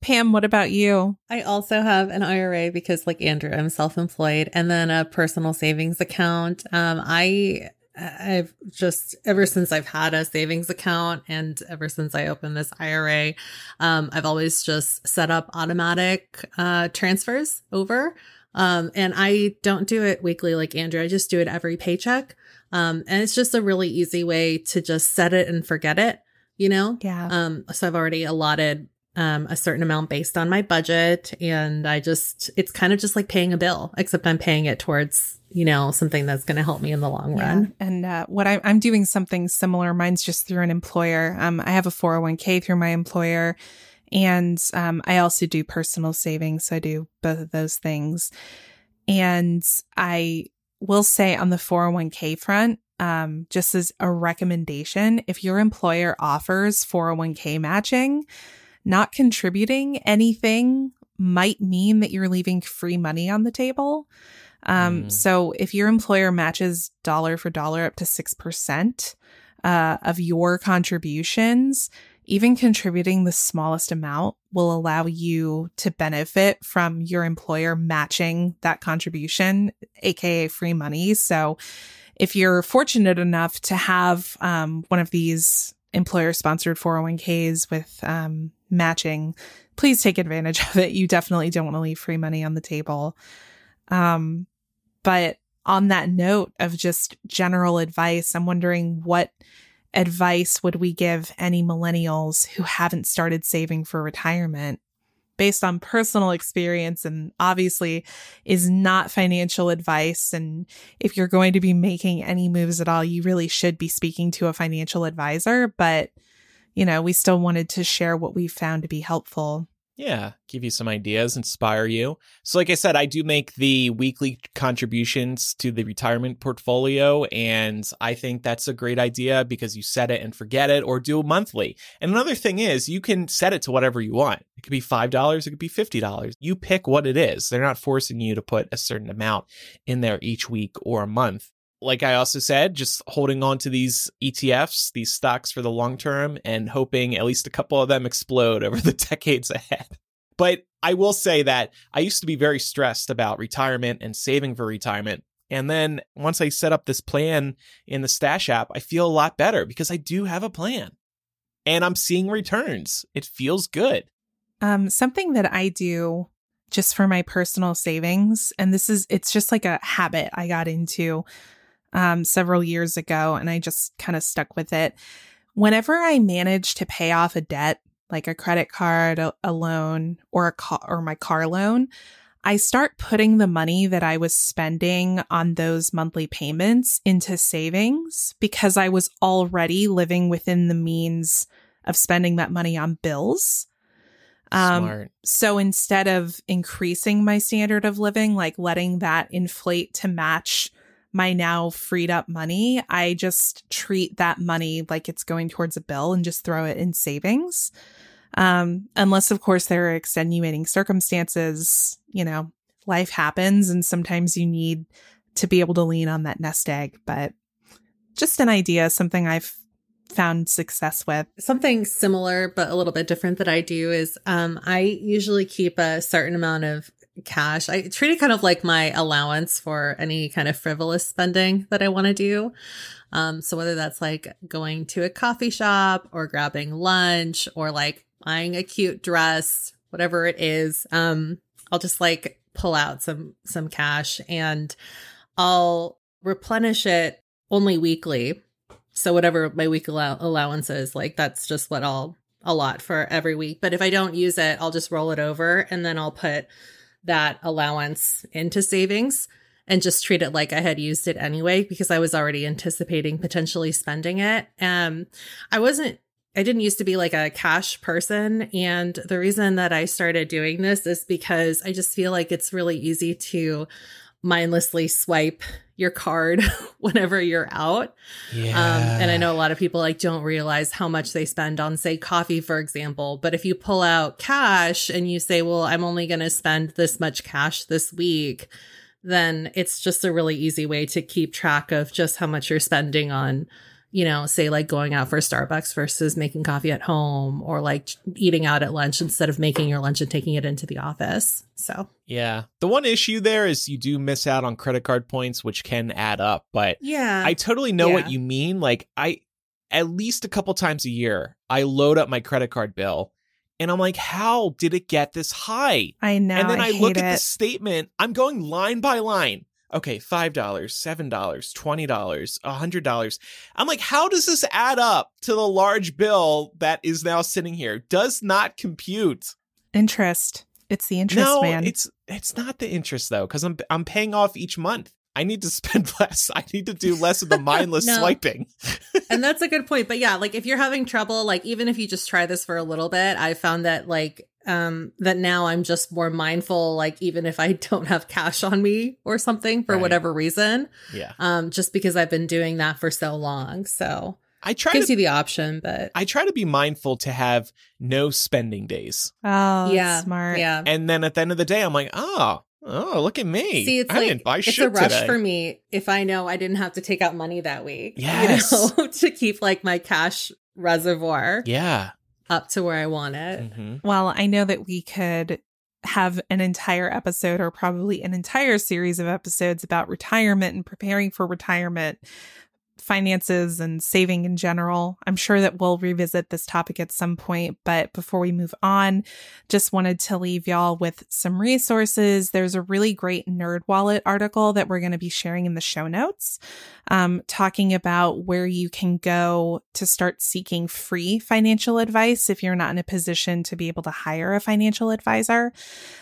Pam, what about you? I also have an IRA because, like Andrew, I'm self-employed, and then a personal savings account. Um, I I've just ever since I've had a savings account and ever since I opened this IRA, um, I've always just set up automatic uh, transfers over. Um, and I don't do it weekly like Andrew. I just do it every paycheck. Um, and it's just a really easy way to just set it and forget it, you know? Yeah. Um, so I've already allotted um, a certain amount based on my budget. And I just, it's kind of just like paying a bill, except I'm paying it towards, you know, something that's going to help me in the long run. Yeah. And uh, what I, I'm doing something similar. Mine's just through an employer. Um, I have a 401k through my employer. And um, I also do personal savings. So I do both of those things. And I will say on the 401k front, um, just as a recommendation, if your employer offers 401k matching, not contributing anything might mean that you're leaving free money on the table. Um, Mm. So if your employer matches dollar for dollar up to 6% uh, of your contributions, even contributing the smallest amount will allow you to benefit from your employer matching that contribution, aka free money. So if you're fortunate enough to have um, one of these employer sponsored 401ks with um, matching, please take advantage of it. You definitely don't want to leave free money on the table. Um, but on that note of just general advice, I'm wondering what advice would we give any millennials who haven't started saving for retirement based on personal experience and obviously is not financial advice? And if you're going to be making any moves at all you really should be speaking to a financial advisor but you know we still wanted to share what we found to be helpful Yeah, give you some ideas, inspire you. So, like I said, I do make the weekly contributions to the retirement portfolio, and I think that's a great idea because you set it and forget it, or do it monthly. And another thing is, you can set it to whatever you want. It could be $5, it could be $50. You pick what it is. They're not forcing you to put a certain amount in there each week or a month like I also said, just holding on to these ETFs, these stocks for the long term, and hoping at least a couple of them explode over the decades ahead. But I will say that I used to be very stressed about retirement and saving for retirement. And then once I set up this plan in the Stash app, I feel a lot better because I do have a plan and I'm seeing returns. It feels good. Um, something that I do just for my personal savings, and this is, it's just like a habit I got into um, several years ago, and I just kind of stuck with it. Whenever I manage to pay off a debt, like a credit card, a, a loan, or a car, or my car loan, I start putting the money that I was spending on those monthly payments into savings because I was already living within the means of spending that money on bills. Um, Smart. so instead of increasing my standard of living, like letting that inflate to match my now freed up money, I just treat that money like it's going towards a bill and just throw it in savings. Um, unless, of course, there are extenuating circumstances, you know, life happens and sometimes you need to be able to lean on that nest egg. But just an idea, something I've found success with. Something similar but a little bit different that I do is um, I usually keep a certain amount of cash. I treat it kind of like my allowance for any kind of frivolous spending that I want to do. Um, so whether that's like going to a coffee shop or grabbing lunch or like buying a cute dress, whatever it is, um, I'll just like pull out some some cash and I'll replenish it only weekly. So whatever my week allow- allowance is, like that's just what I'll allot for every week. But if I don't use it, I'll just roll it over and then I'll put that allowance into savings and just treat it like I had used it anyway because I was already anticipating potentially spending it. Um I wasn't I didn't used to be like a cash person and the reason that I started doing this is because I just feel like it's really easy to mindlessly swipe your card whenever you're out. Yeah. Um, and I know a lot of people like don't realize how much they spend on, say, coffee, for example. But if you pull out cash and you say, well, I'm only going to spend this much cash this week, then it's just a really easy way to keep track of just how much you're spending on you know, say like going out for Starbucks versus making coffee at home or like eating out at lunch instead of making your lunch and taking it into the office. So, yeah. The one issue there is you do miss out on credit card points, which can add up. But yeah, I totally know Yeah. what you mean. Like, I, at least a couple times a year, I load up my credit card bill and I'm like, how did it get this high? I know. and then I, I, look it. at the statement. I'm going line by line. Okay, five dollars, seven dollars, twenty dollars, a hundred dollars. I'm like, how does this add up to the large bill that is now sitting here? Does not compute. interest. It's the interest, no, man. it's it's not the interest though, because I'm I'm paying off each month. I need to spend less. I need to do less of the mindless No. swiping. and that's a good point. But yeah, like if you're having trouble, like even if you just try this for a little bit, I found that like um that now I'm just more mindful, like even if I don't have cash on me or something for Right. whatever reason. Yeah, Um, just because I've been doing that for so long. So I try gives to you the option, but I try to be mindful to have no spending days, oh, yeah, smart. Yeah. and then at the end of the day, I'm like, oh, oh, look at me. See, it's I like didn't buy it's a rush today. for me if I know I didn't have to take out money that week. Yes. You know, to keep like my cash reservoir Yeah. Up to where I want it. hmm Well, I know that we could have an entire episode or probably an entire series of episodes about retirement and preparing for retirement, finances and saving in general. I'm sure that we'll revisit this topic at some point, but before we move on, just wanted to leave y'all with some resources. There's a really great NerdWallet article that we're going to be sharing in the show notes, um, talking about where you can go to start seeking free financial advice if you're not in a position to be able to hire a financial advisor.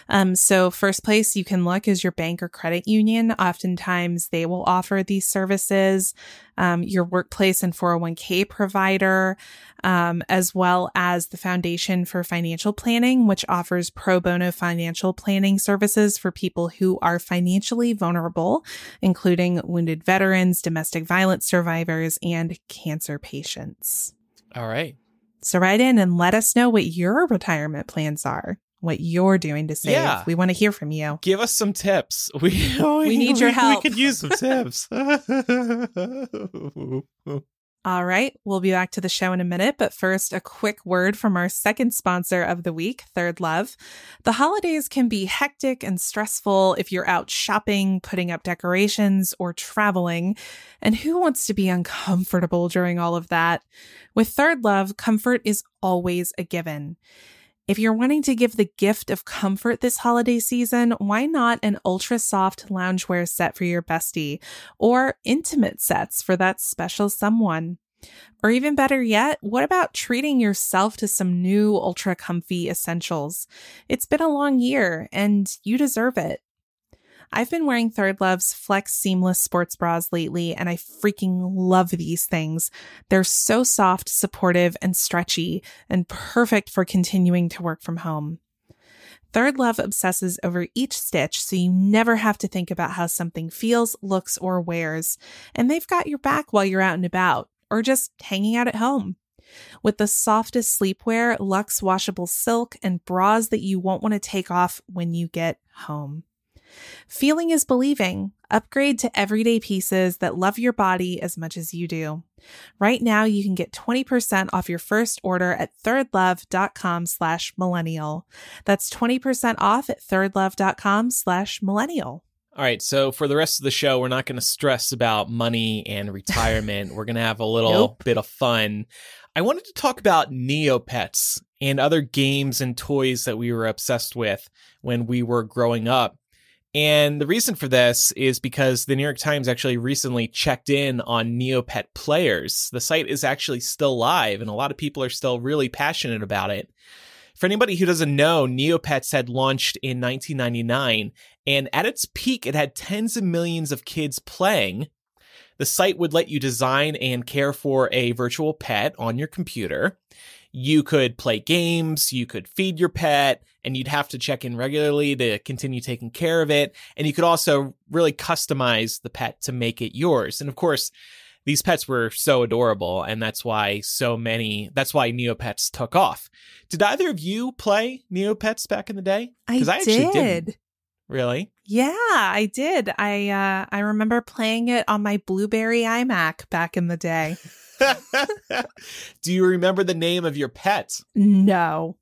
Um, so, first place you can look is your bank or credit union. Oftentimes, they will offer these services. Um, your workplace and 401k provider, um, as well as the Foundation for Financial Planning, which offers pro bono financial planning services for people who are financially vulnerable, including wounded veterans, domestic violence survivors, and cancer patients. All right. So, write in and let us know what your retirement plans are, what you're doing to save. Yeah. We want to hear from you. Give us some tips. We we, need your help. We could use some tips. All right, we'll be back to the show in a minute, but first, a quick word from our second sponsor of the week, ThirdLove. The holidays can be hectic and stressful if you're out shopping, putting up decorations, or traveling. And who wants to be uncomfortable during all of that? With ThirdLove, comfort is always a given. If you're wanting to give the gift of comfort this holiday season, why not an ultra soft loungewear set for your bestie or intimate sets for that special someone? Or even better yet, what about treating yourself to some new ultra comfy essentials? It's been a long year and you deserve it. I've been wearing ThirdLove's Flex Seamless sports bras lately, and I freaking love these things. They're so soft, supportive, and stretchy, and perfect for continuing to work from home. ThirdLove obsesses over each stitch so you never have to think about how something feels, looks, or wears. And they've got your back while you're out and about or just hanging out at home. With the softest sleepwear, luxe washable silk, and bras that you won't want to take off when you get home. Feeling is believing. Upgrade to everyday pieces that love your body as much as you do. Right now, you can get 20% off your first order at thirdlove.com slash millennial. That's 20% off at thirdlove.com slash millennial. All right, so for the rest of the show, we're not going to stress about money and retirement. we're going to have a little Nope. bit of fun. I wanted to talk about Neopets and other games and toys that we were obsessed with when we were growing up. And the reason for this is because the New York Times actually recently checked in on Neopet players. The site is actually still live, and a lot of people are still really passionate about it. For anybody who doesn't know, Neopets had launched in 1999, and at its peak, it had tens of millions of kids playing. The site would let you design and care for a virtual pet on your computer. You could play games, you could feed your pet, and you'd have to check in regularly to continue taking care of it. And you could also really customize the pet to make it yours. And of course, these pets were so adorable, and that's why so many, that's why Neopets took off. Did either of you play Neopets back in the day? I, actually did. Didn't. Really? Yeah, I did. I uh I remember playing it on my Blueberry iMac back in the day. Do you remember the name of your pet? No.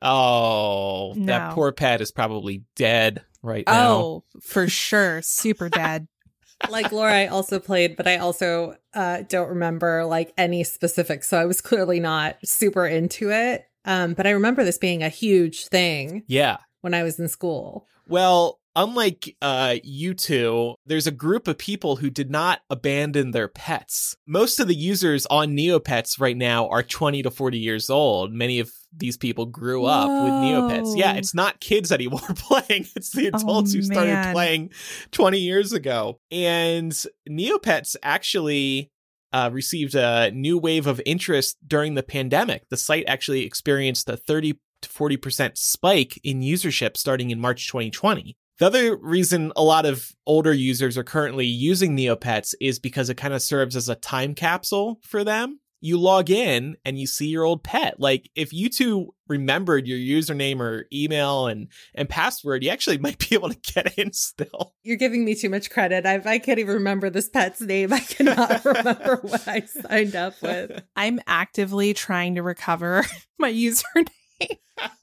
Oh, No. that poor pet is probably dead right now. Oh, for sure. Super dead. like Laura, I also played, but I also uh, don't remember like any specifics. So I was clearly not super into it. Um, but I remember this being a huge thing Yeah. when I was in school. Well, unlike uh, you two, there's a group of people who did not abandon their pets. Most of the users on Neopets right now are 20 to 40 years old. Many of these people grew up with Neopets. Yeah, it's not kids anymore playing, it's the Oh, adults who started man. playing 20 years ago. And Neopets actually. Uh, received a new wave of interest during the pandemic. The site actually experienced a 30 to 40% spike in usership starting in March 2020. The other reason a lot of older users are currently using Neopets is because it kind of serves as a time capsule for them. You log in and you see your old pet. Like if you two remembered your username or email and and password, you actually might be able to get in still. You're giving me too much credit. I, I can't even remember this pet's name. I cannot remember what I signed up with. I'm actively trying to recover my username.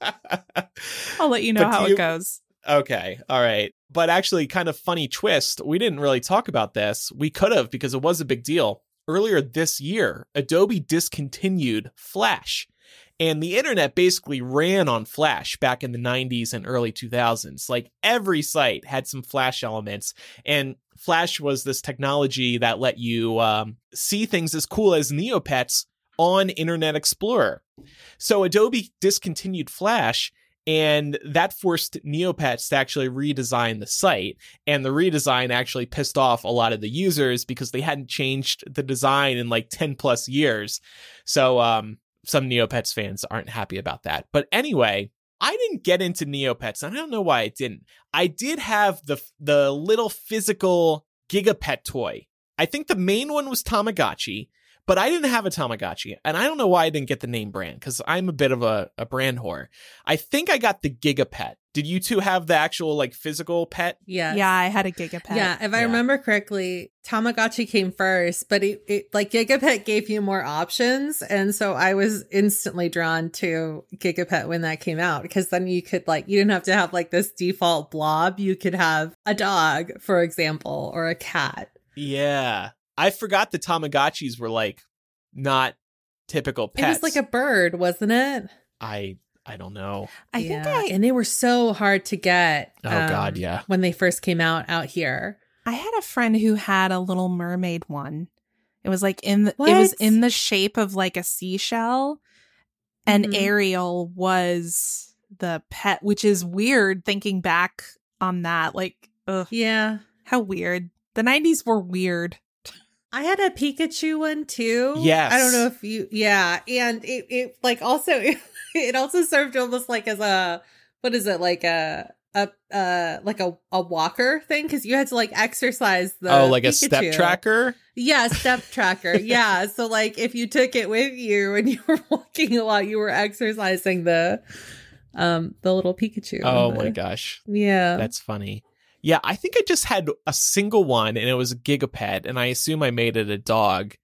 I'll let you know But how you- it goes. Okay, all right. But actually, kind of funny twist. We didn't really talk about this. We could have because it was a big deal. Earlier this year, Adobe discontinued Flash. And the internet basically ran on Flash back in the 90s and early 2000s. Like every site had some Flash elements. And Flash was this technology that let you um, see things as cool as Neopets on Internet Explorer. So Adobe discontinued Flash and that forced Neopets to actually redesign the site. And the redesign actually pissed off a lot of the users because they hadn't changed the design in like 10 plus years. So um, some Neopets fans aren't happy about that. But anyway, I didn't get into Neopets. and I don't know why I didn't. I did have the the little physical Gigapet toy. I think the main one was Tamagotchi, but I didn't have a Tamagotchi. And I don't know why I didn't get the name brand because I'm a bit of a, a brand whore. I think I got the Gigapet. Did you two have the actual like physical pet? Yeah. Yeah, I had a Gigapet. Yeah, if I Yeah. remember correctly, Tamagotchi came first, but it, it like Gigapet gave you more options, and so I was instantly drawn to Gigapet when that came out because then you could like you didn't have to have like this default blob. You could have a dog, for example, or a cat. Yeah. I forgot the Tamagotchis were like not typical pets. It was like a bird, wasn't it? I I don't know. I think I, and they were so hard to get. Oh, God, yeah. when they first came out out here. I had a friend who had a little mermaid one. It was like in the, it was in the shape of like a seashell and Mhm. Ariel was the pet, which is weird thinking back on that. Like, ugh, Yeah, how weird. The 90s were weird. I had a Pikachu one too. Yes. I don't know if you yeah, and it, it like also it also served almost like as a what is it like a a uh like a, a walker thing because you had to like exercise the oh, like a step tracker. Yeah, step tracker. yeah. So like if you took it with you and you were walking a lot, you were exercising the um the little Pikachu. Oh The- my gosh, Yeah. that's funny. Yeah, I think I just had a single one, and it was a Gigapet, and I assume I made it a dog.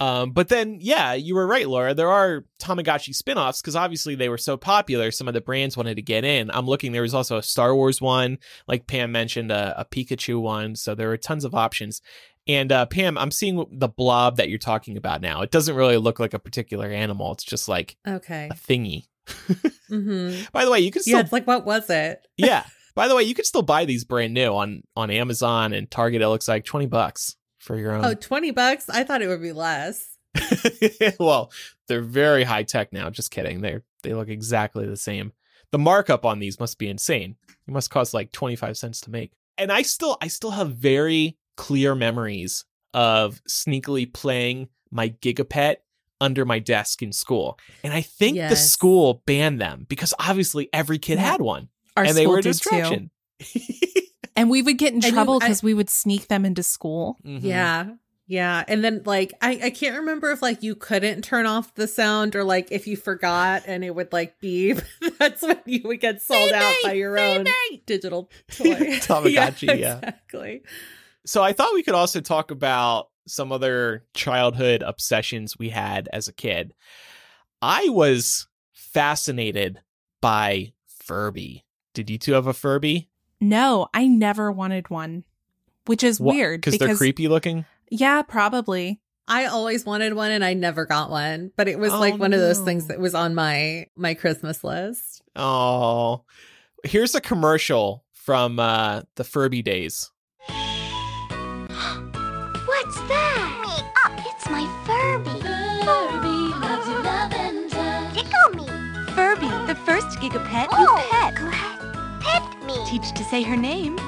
Um, but then, yeah, you were right, Laura. There are Tamagotchi spin-offs because obviously they were so popular. Some of the brands wanted to get in. I'm looking. There was also a Star Wars one, like Pam mentioned, a, a Pikachu one. So there were tons of options. And uh, Pam, I'm seeing the blob that you're talking about now. It doesn't really look like a particular animal. It's just like okay. a thingy. Mm-hmm. By the way, you can still Yeah, it's like what was it? yeah. By the way, you can still buy these brand new on on Amazon and Target. It looks like twenty bucks for your Oh, own. 20 bucks? I thought it would be less. well, they're very high tech now. Just kidding. They they look exactly the same. The markup on these must be insane. It must cost like twenty five cents to make. And I still I still have very clear memories of sneakily playing my Gigapet under my desk in school. And I think the school banned them because obviously every kid had one Our and they were a distraction. And we would get in And trouble because we would sneak them into school. Mhm. Yeah. Yeah. And then like I, I can't remember if like you couldn't turn off the sound or like if you forgot and it would like beep. That's when you would get sold out by your own digital toy. Tamagotchi, yeah. Exactly. So I thought we could also talk about some other childhood obsessions we had as a kid. I was fascinated by Furby. Did you two have a Furby? No, I never wanted one, which is Wha- weird because they're creepy looking. Yeah, probably. I always wanted one and I never got one, but it was Oh, like one of those things that was on my my Christmas list. Oh, here's a commercial from uh, the Furby days. What's that? Me up. It's my Furby. Furby loves you lavender. Tickle me. Furby, the first Gigapet Oh, you pet. Teach to say her name, me.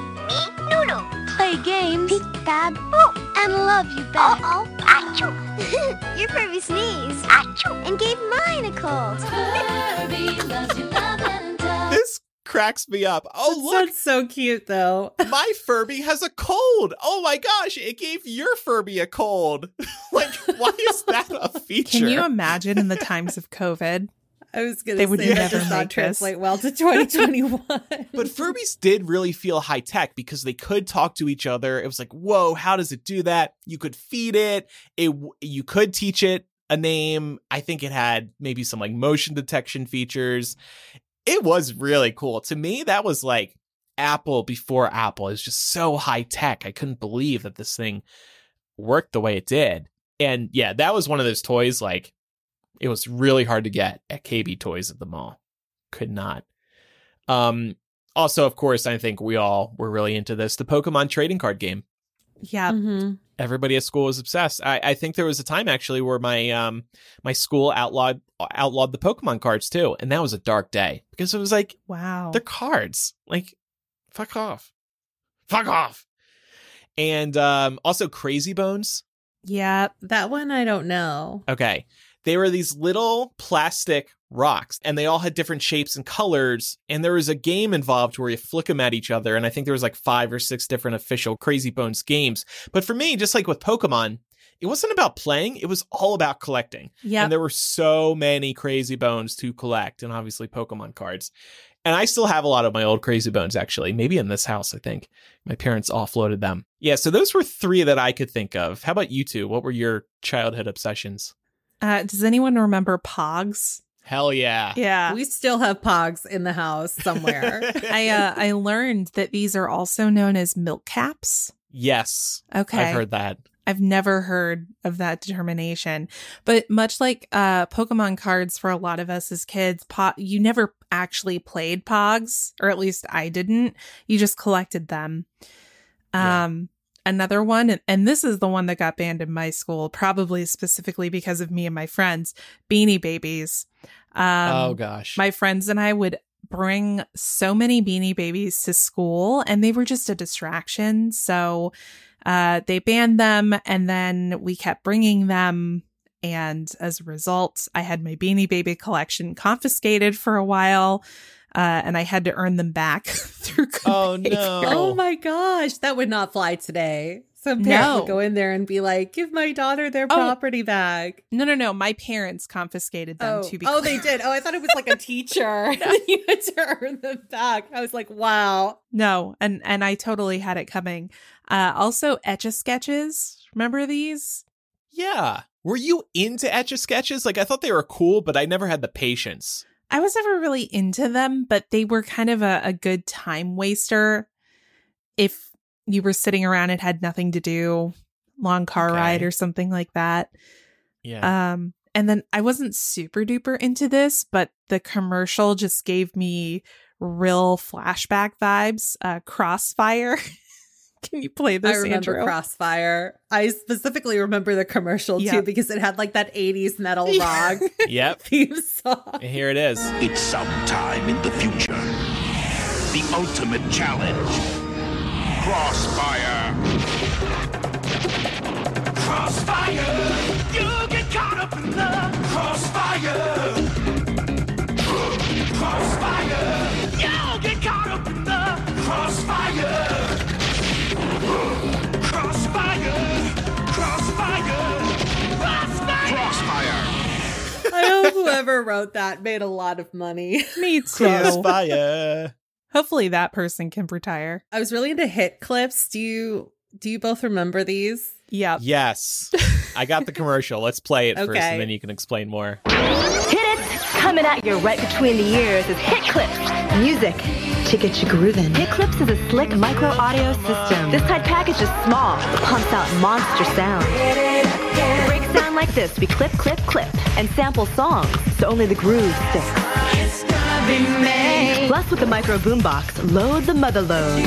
Noodle. play games, Peek Bab. Oh, and love you back. Uh oh. Achoo. Your Furby sneezed. Achoo. And gave mine a cold. Furby loves you lavender. This cracks me up. Oh, look, That's so cute though. my Furby has a cold. Oh my gosh, it gave your Furby a cold. like, why is that a feature? Can you imagine in the times of COVID? I was gonna They would say that never does not translate well to 2021. But Furbies did really feel high tech because they could talk to each other. It was like, whoa, how does it do that? You could feed it. It you could teach it a name. I think it had maybe some like motion detection features. It was really cool. To me, that was like Apple before Apple. It was just so high tech. I couldn't believe that this thing worked the way it did. And yeah, that was one of those toys like it was really hard to get at KB Toys at the mall. Could not. Um also, of course, I think we all were really into this. The Pokemon trading card game. Yeah. Mhm. Everybody at school was obsessed. I, I think there was a time actually where my um my school outlawed outlawed the Pokemon cards too, and that was a dark day because it was like Wow. they're cards. Like, fuck off, fuck off. And um also Crazy Bones. yeah. That one I don't know. Okay. They were these little plastic rocks and they all had different shapes and colors. And there was a game involved where you flick them at each other. And I think there was like five or six different official Crazy Bones games. But for me, just like with Pokemon, it wasn't about playing, it was all about collecting. Yeah. And there were so many Crazy Bones to collect and obviously Pokemon cards. And I still have a lot of my old Crazy Bones actually, maybe in this house, I think. My parents offloaded them. Yeah, so those were three that I could think of. How about you two? What were your childhood obsessions? Uh, does anyone remember Pogs? Hell yeah. Yeah. We still have Pogs in the house somewhere. I uh, I learned that these are also known as milk caps. yes. Okay. I've heard that. I've never heard of that determination. But much like uh Pokemon cards for a lot of us as kids, po- you never actually played Pogs, or at least I didn't. You just collected them. Yeah. Um another one and, and this is the one that got banned in my school, probably specifically because of me and my friends, Beanie Babies. Um oh gosh. my friends and I would bring so many beanie babies to school and they were just a distraction. So uh, they banned them and then we kept bringing them. And as a result, I had my beanie baby collection confiscated for a while. Uh, and I had to earn them back through. Good Oh, behavior. no. Oh my gosh, that would not fly today. Some parent No. would go in there and be like, "Give my daughter their Oh. property back." No, no, no. My parents confiscated them Oh, to be oh, clear. they did. Oh, I thought it was like a teacher. you had to earn them back. I was like, "Wow." No, and and I totally had it coming. Uh, also, etch a sketches. Remember these? Yeah. Were you into etch a sketches? Like I thought they were cool, but I never had the patience. I was never really into them, but they were kind of a, a good time waster. If you were sitting around and had nothing to do, long car Okay. ride or something like that. Yeah. Um, and then I wasn't super duper into this, but the commercial just gave me real flashback vibes. Uh, Crossfire. Can you play this, I remember Andrew? Crossfire. I specifically remember the commercial Yeah. too because it had like that 80s metal rock yep. theme song. And here it is. It's sometime in the future. The ultimate challenge. Crossfire. Crossfire. You get caught up in the crossfire. Crossfire. You get caught up in the crossfire. Whoever wrote that made a lot of money. Me too. Crossfire. Hopefully that person can retire. I was really into hit clips. Do you do you both remember these? Yep. Yes. I got the commercial. Let's play it first and then you can explain more. Hit it! Coming at you right between the ears is Hit Clips. Music to get you grooving. Hit Clips is a slick micro audio system. This tight package is small, but pumps out monster sound. Breaks down like this. We clip, clip, clip, and sample songs, so only the groove sticks. Plus, with the micro boombox, load the mother load.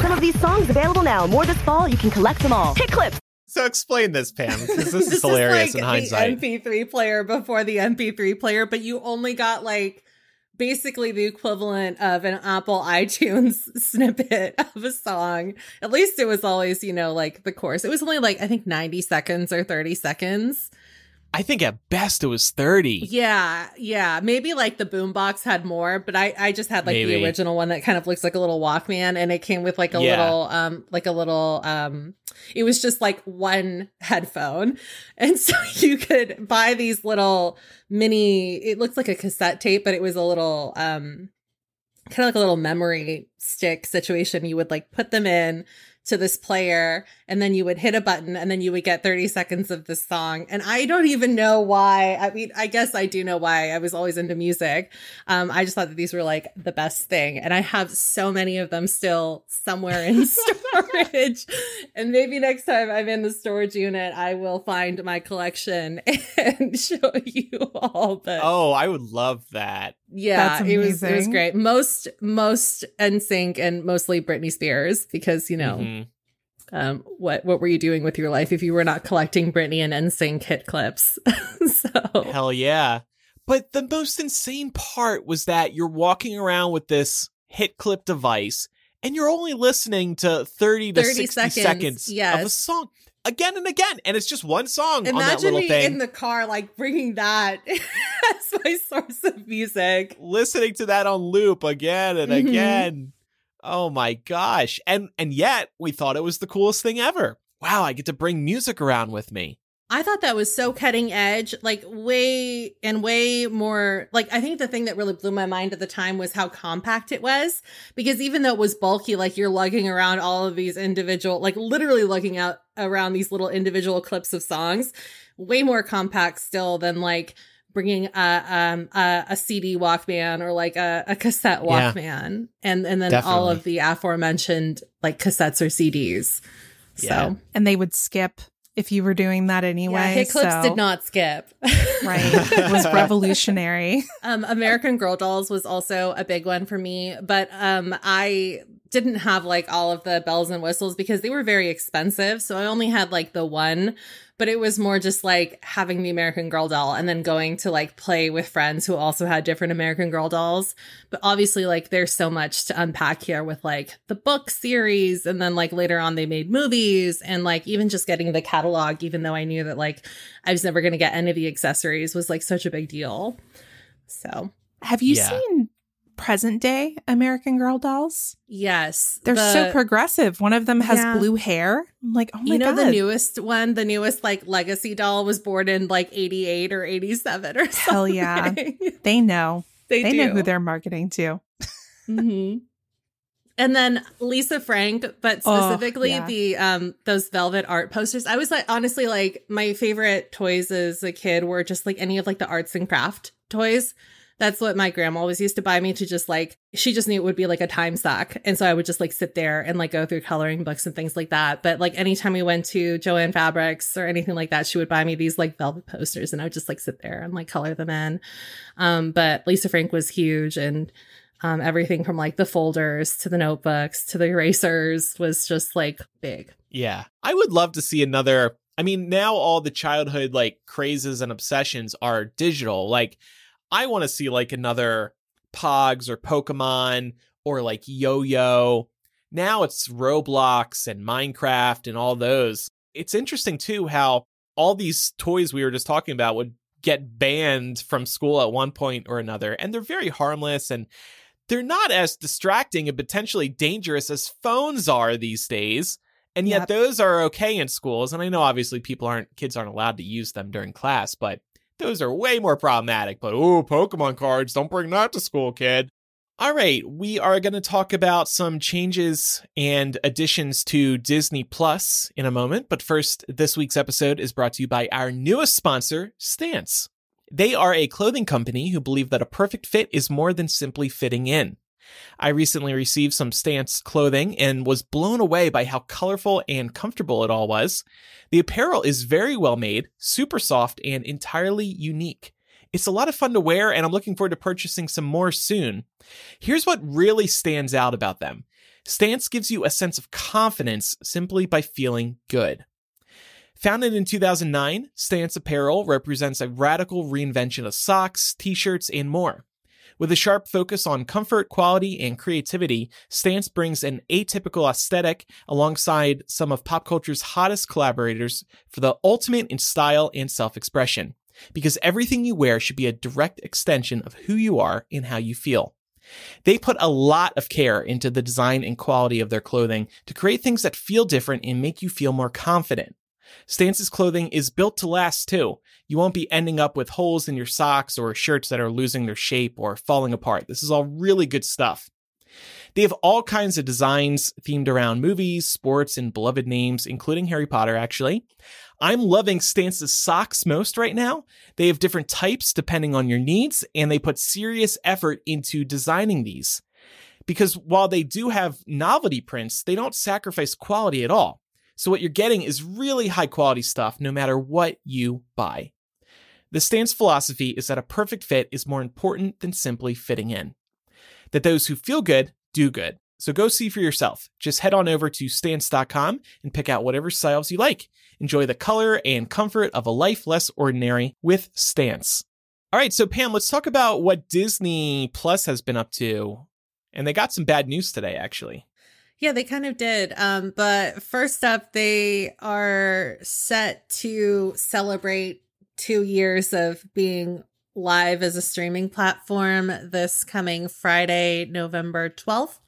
Some of these songs available now. More this fall. You can collect them all. Hit Clips. So explain this, Pam, because this is hilarious like in hindsight. The MP3 player before the MP3 player, but you only got like basically the equivalent of an Apple iTunes snippet of a song. At least it was always, you know, like the chorus. It was only like I think 90 seconds or 30 seconds. I think at best it was 30. Yeah, yeah. Maybe like the boombox had more, but I I just had like the original one that kind of looks like a little Walkman and it came with like a Yeah. little um like a little um it was just like one headphone. And so you could buy these little mini it looks like a cassette tape, but it was a little um kind of like a little memory stick situation. You would like put them in to this player and then you would hit a button and then you would get 30 seconds of this song. And I don't even know why. I mean, I guess I do know why. I was always into music. Um, I just thought that these were like the best thing. And I have so many of them still somewhere in storage. and maybe next time I'm in the storage unit, I will find my collection and show you all. But Oh, I would love that. yeah, it was it was great. Most most NSYNC and mostly Britney Spears because you know Mhm. Um, what what were you doing with your life if you were not collecting Britney and NSYNC hit clips? so Hell yeah. But the most insane part was that you're walking around with this hit clip device and you're only listening to 30 to 30 60 seconds, seconds, of a song again and again. And it's just one song on that imagine little me thing. in the car like bringing that as my source of music. listening to that on loop again and Mhm. again. Oh my gosh. And and yet we thought it was the coolest thing ever. Wow, I get to bring music around with me. I thought that was so cutting edge, like way and way more. Like, I think the thing that really blew my mind at the time was how compact it was. Because even though it was bulky, like you're lugging around all of these individual, like literally lugging out around these little individual clips of songs, way more compact still than like bringing a um a, a CD Walkman or like a, a cassette Yeah. Walkman, and and then all of the aforementioned like cassettes or CDs. Yeah. So And they would skip if you were doing that anyway. yeah, hit clips so- did not skip. Right. It was revolutionary. Um, American Girl Dolls was also a big one for me, but um, I didn't have like all of the bells and whistles because they were very expensive. So I only had like the one but it was more just like having the American Girl doll and then going to like play with friends who also had different American Girl dolls. But obviously, like, there's so much to unpack here with like the book series. And then, like, later on, they made movies and like even just getting the catalog, even though I knew that like I was never going to get any of the accessories, was like such a big deal. So, Have you Yeah. seen present day American Girl dolls? yes, They're so progressive. One of them has Yeah. blue hair. I'm like, oh my God. you know god. the newest one, the newest like legacy doll was born in like 88 or 87 or something. Hell yeah. they know. they They know who they're marketing to. Mhm. And then Lisa Frank, but Oh, specifically yeah. the um those velvet art posters. I was like honestly like my favorite toys as a kid were just like any of like the arts and craft toys. That's what my grandma always used to buy me to just like she just knew it would be like a time suck. And so I would just like sit there and like go through coloring books and things like that. But like anytime we went to Jo-Ann Fabrics or anything like that, she would buy me these like velvet posters and I would just like sit there and like color them in. Um but Lisa Frank was huge and um, everything from like the folders to the notebooks to the erasers was just like big. Yeah. I would love to see another. I mean, now all the childhood like crazes and obsessions are digital. Like, I want to see like another Pogs or Pokemon or like Yo Yo. Now it's Roblox and Minecraft and all those. It's interesting too how all these toys we were just talking about would get banned from school at one point or another. And they're very harmless and they're not as distracting and potentially dangerous as phones are these days. And yet Yep. those are okay in schools. And I know obviously people aren't kids aren't allowed to use them during class, but those are way more problematic. But oh, Pokemon cards, don't bring that to school, kid. All right, we are going to talk about some changes and additions to Disney Plus in a moment. But first, this week's episode is brought to you by our newest sponsor, Stance. They are a clothing company who believe that a perfect fit is more than simply fitting in. I recently received some Stance clothing and was blown away by how colorful and comfortable it all was. The apparel is very well made, super soft, and entirely unique. It's a lot of fun to wear, and I'm looking forward to purchasing some more soon. Here's what really stands out about them Stance gives you a sense of confidence simply by feeling good. Founded in 2009, Stance Apparel represents a radical reinvention of socks, t shirts, and more. With a sharp focus on comfort, quality, and creativity, Stance brings an atypical aesthetic alongside some of pop culture's hottest collaborators for the ultimate in style and self expression. Because everything you wear should be a direct extension of who you are and how you feel. They put a lot of care into the design and quality of their clothing to create things that feel different and make you feel more confident. Stance's clothing is built to last too. You won't be ending up with holes in your socks or shirts that are losing their shape or falling apart. This is all really good stuff. They have all kinds of designs themed around movies, sports, and beloved names, including Harry Potter, actually. I'm loving Stance's socks most right now. They have different types depending on your needs, and they put serious effort into designing these. Because while they do have novelty prints, they don't sacrifice quality at all. So what you're getting is really high quality stuff no matter what you buy. The Stance philosophy is that a perfect fit is more important than simply fitting in. That those who feel good do good. So go see for yourself. Just head on over to stance.com and pick out whatever styles you like. Enjoy the color and comfort of a life less ordinary with Stance. All right, so Pam, let's talk about what Disney Plus has been up to. And they got some bad news today, actually. Yeah, they kind of did. Um, but first up, they are set to celebrate two years of being live as a streaming platform this coming Friday, November 12th.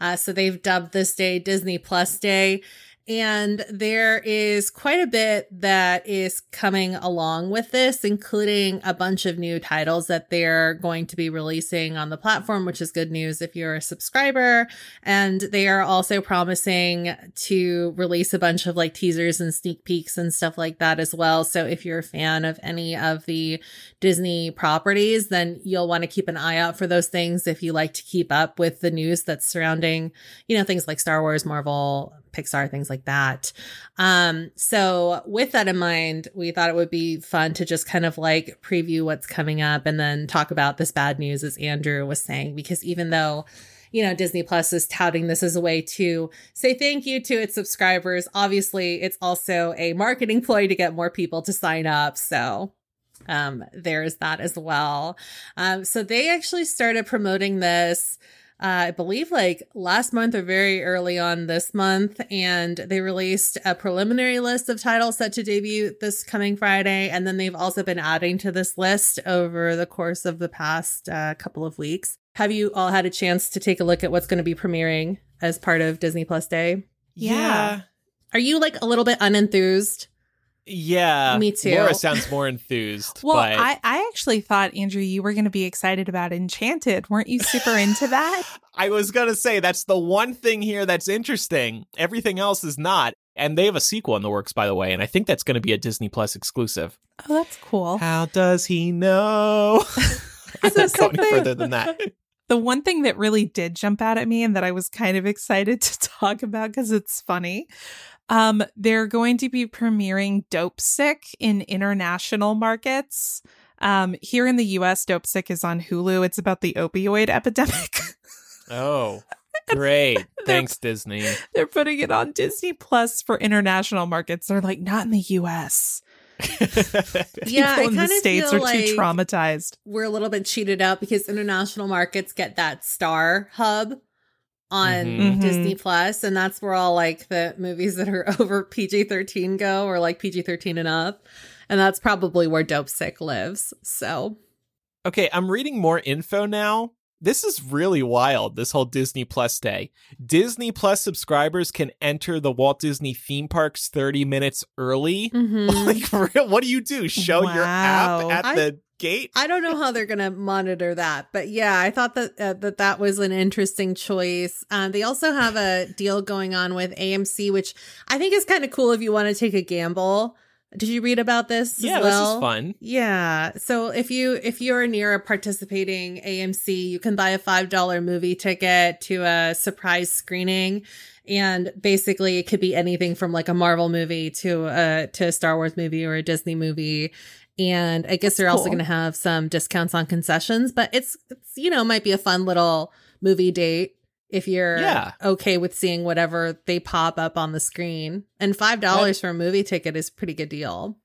Uh, so they've dubbed this day Disney Plus Day. And there is quite a bit that is coming along with this, including a bunch of new titles that they're going to be releasing on the platform, which is good news if you're a subscriber. And they are also promising to release a bunch of like teasers and sneak peeks and stuff like that as well. So if you're a fan of any of the Disney properties, then you'll want to keep an eye out for those things if you like to keep up with the news that's surrounding, you know, things like Star Wars, Marvel, Pixar, things like that. Um, so with that in mind, we thought it would be fun to just kind of like preview what's coming up and then talk about this bad news as Andrew was saying, because even though you know, Disney Plus is touting this as a way to say thank you to its subscribers. Obviously, it's also a marketing ploy to get more people to sign up. So um, there's that as well. Um, so they actually started promoting this uh, I believe like last month or very early on this month. And they released a preliminary list of titles set to debut this coming Friday. And then they've also been adding to this list over the course of the past uh, couple of weeks. Have you all had a chance to take a look at what's going to be premiering as part of Disney Plus Day? Yeah. Are you like a little bit unenthused? Yeah. Me too. Laura sounds more enthused. Well, but I, I actually thought, Andrew, you were going to be excited about Enchanted. Weren't you super into that? I was going to say that's the one thing here that's interesting. Everything else is not. And they have a sequel in the works, by the way. And I think that's going to be a Disney Plus exclusive. Oh, that's cool. How does he know? I So won't go any something- further than that. The one thing that really did jump out at me and that I was kind of excited to talk about because it's funny. Um, they're going to be premiering Dopesick in international markets. Um, here in the US, Dopesick is on Hulu. It's about the opioid epidemic. Oh, great. Thanks, Disney. they're putting it on Disney Plus for international markets. They're like, not in the US. Yeah, People I in the States feel are too traumatized. we're a little bit cheated out because international markets get that star hub on Mhm. Mhm. Disney Plus, and that's where all like the movies that are over PG thirteen go, or like PG thirteen and up, and that's probably where Dopesick lives. So Okay, I'm reading more info now. This is really wild, this whole Disney Plus day. Disney Plus subscribers can enter the Walt Disney theme parks 30 minutes early. mhm. like, what do you do? Show your app at I- the gate? I don't know how they're going to monitor that, but yeah, I thought that uh, that that was an interesting choice. Um, they also have a deal going on with AMC, which I think is kind of cool if you want to take a gamble. Did you read about this? yeah, as well? this is fun. Yeah. So if you if you're near a participating AMC, you can buy a five dollar movie ticket to a surprise screening. And basically it could be anything from like a Marvel movie to a to a Star Wars movie or a Disney movie. And I guess they're also gonna have some discounts on concessions, but it's it's you know, might be a fun little movie date if you're Yeah. okay with seeing whatever they pop up on the screen. And five dollars for a movie ticket is a pretty good deal.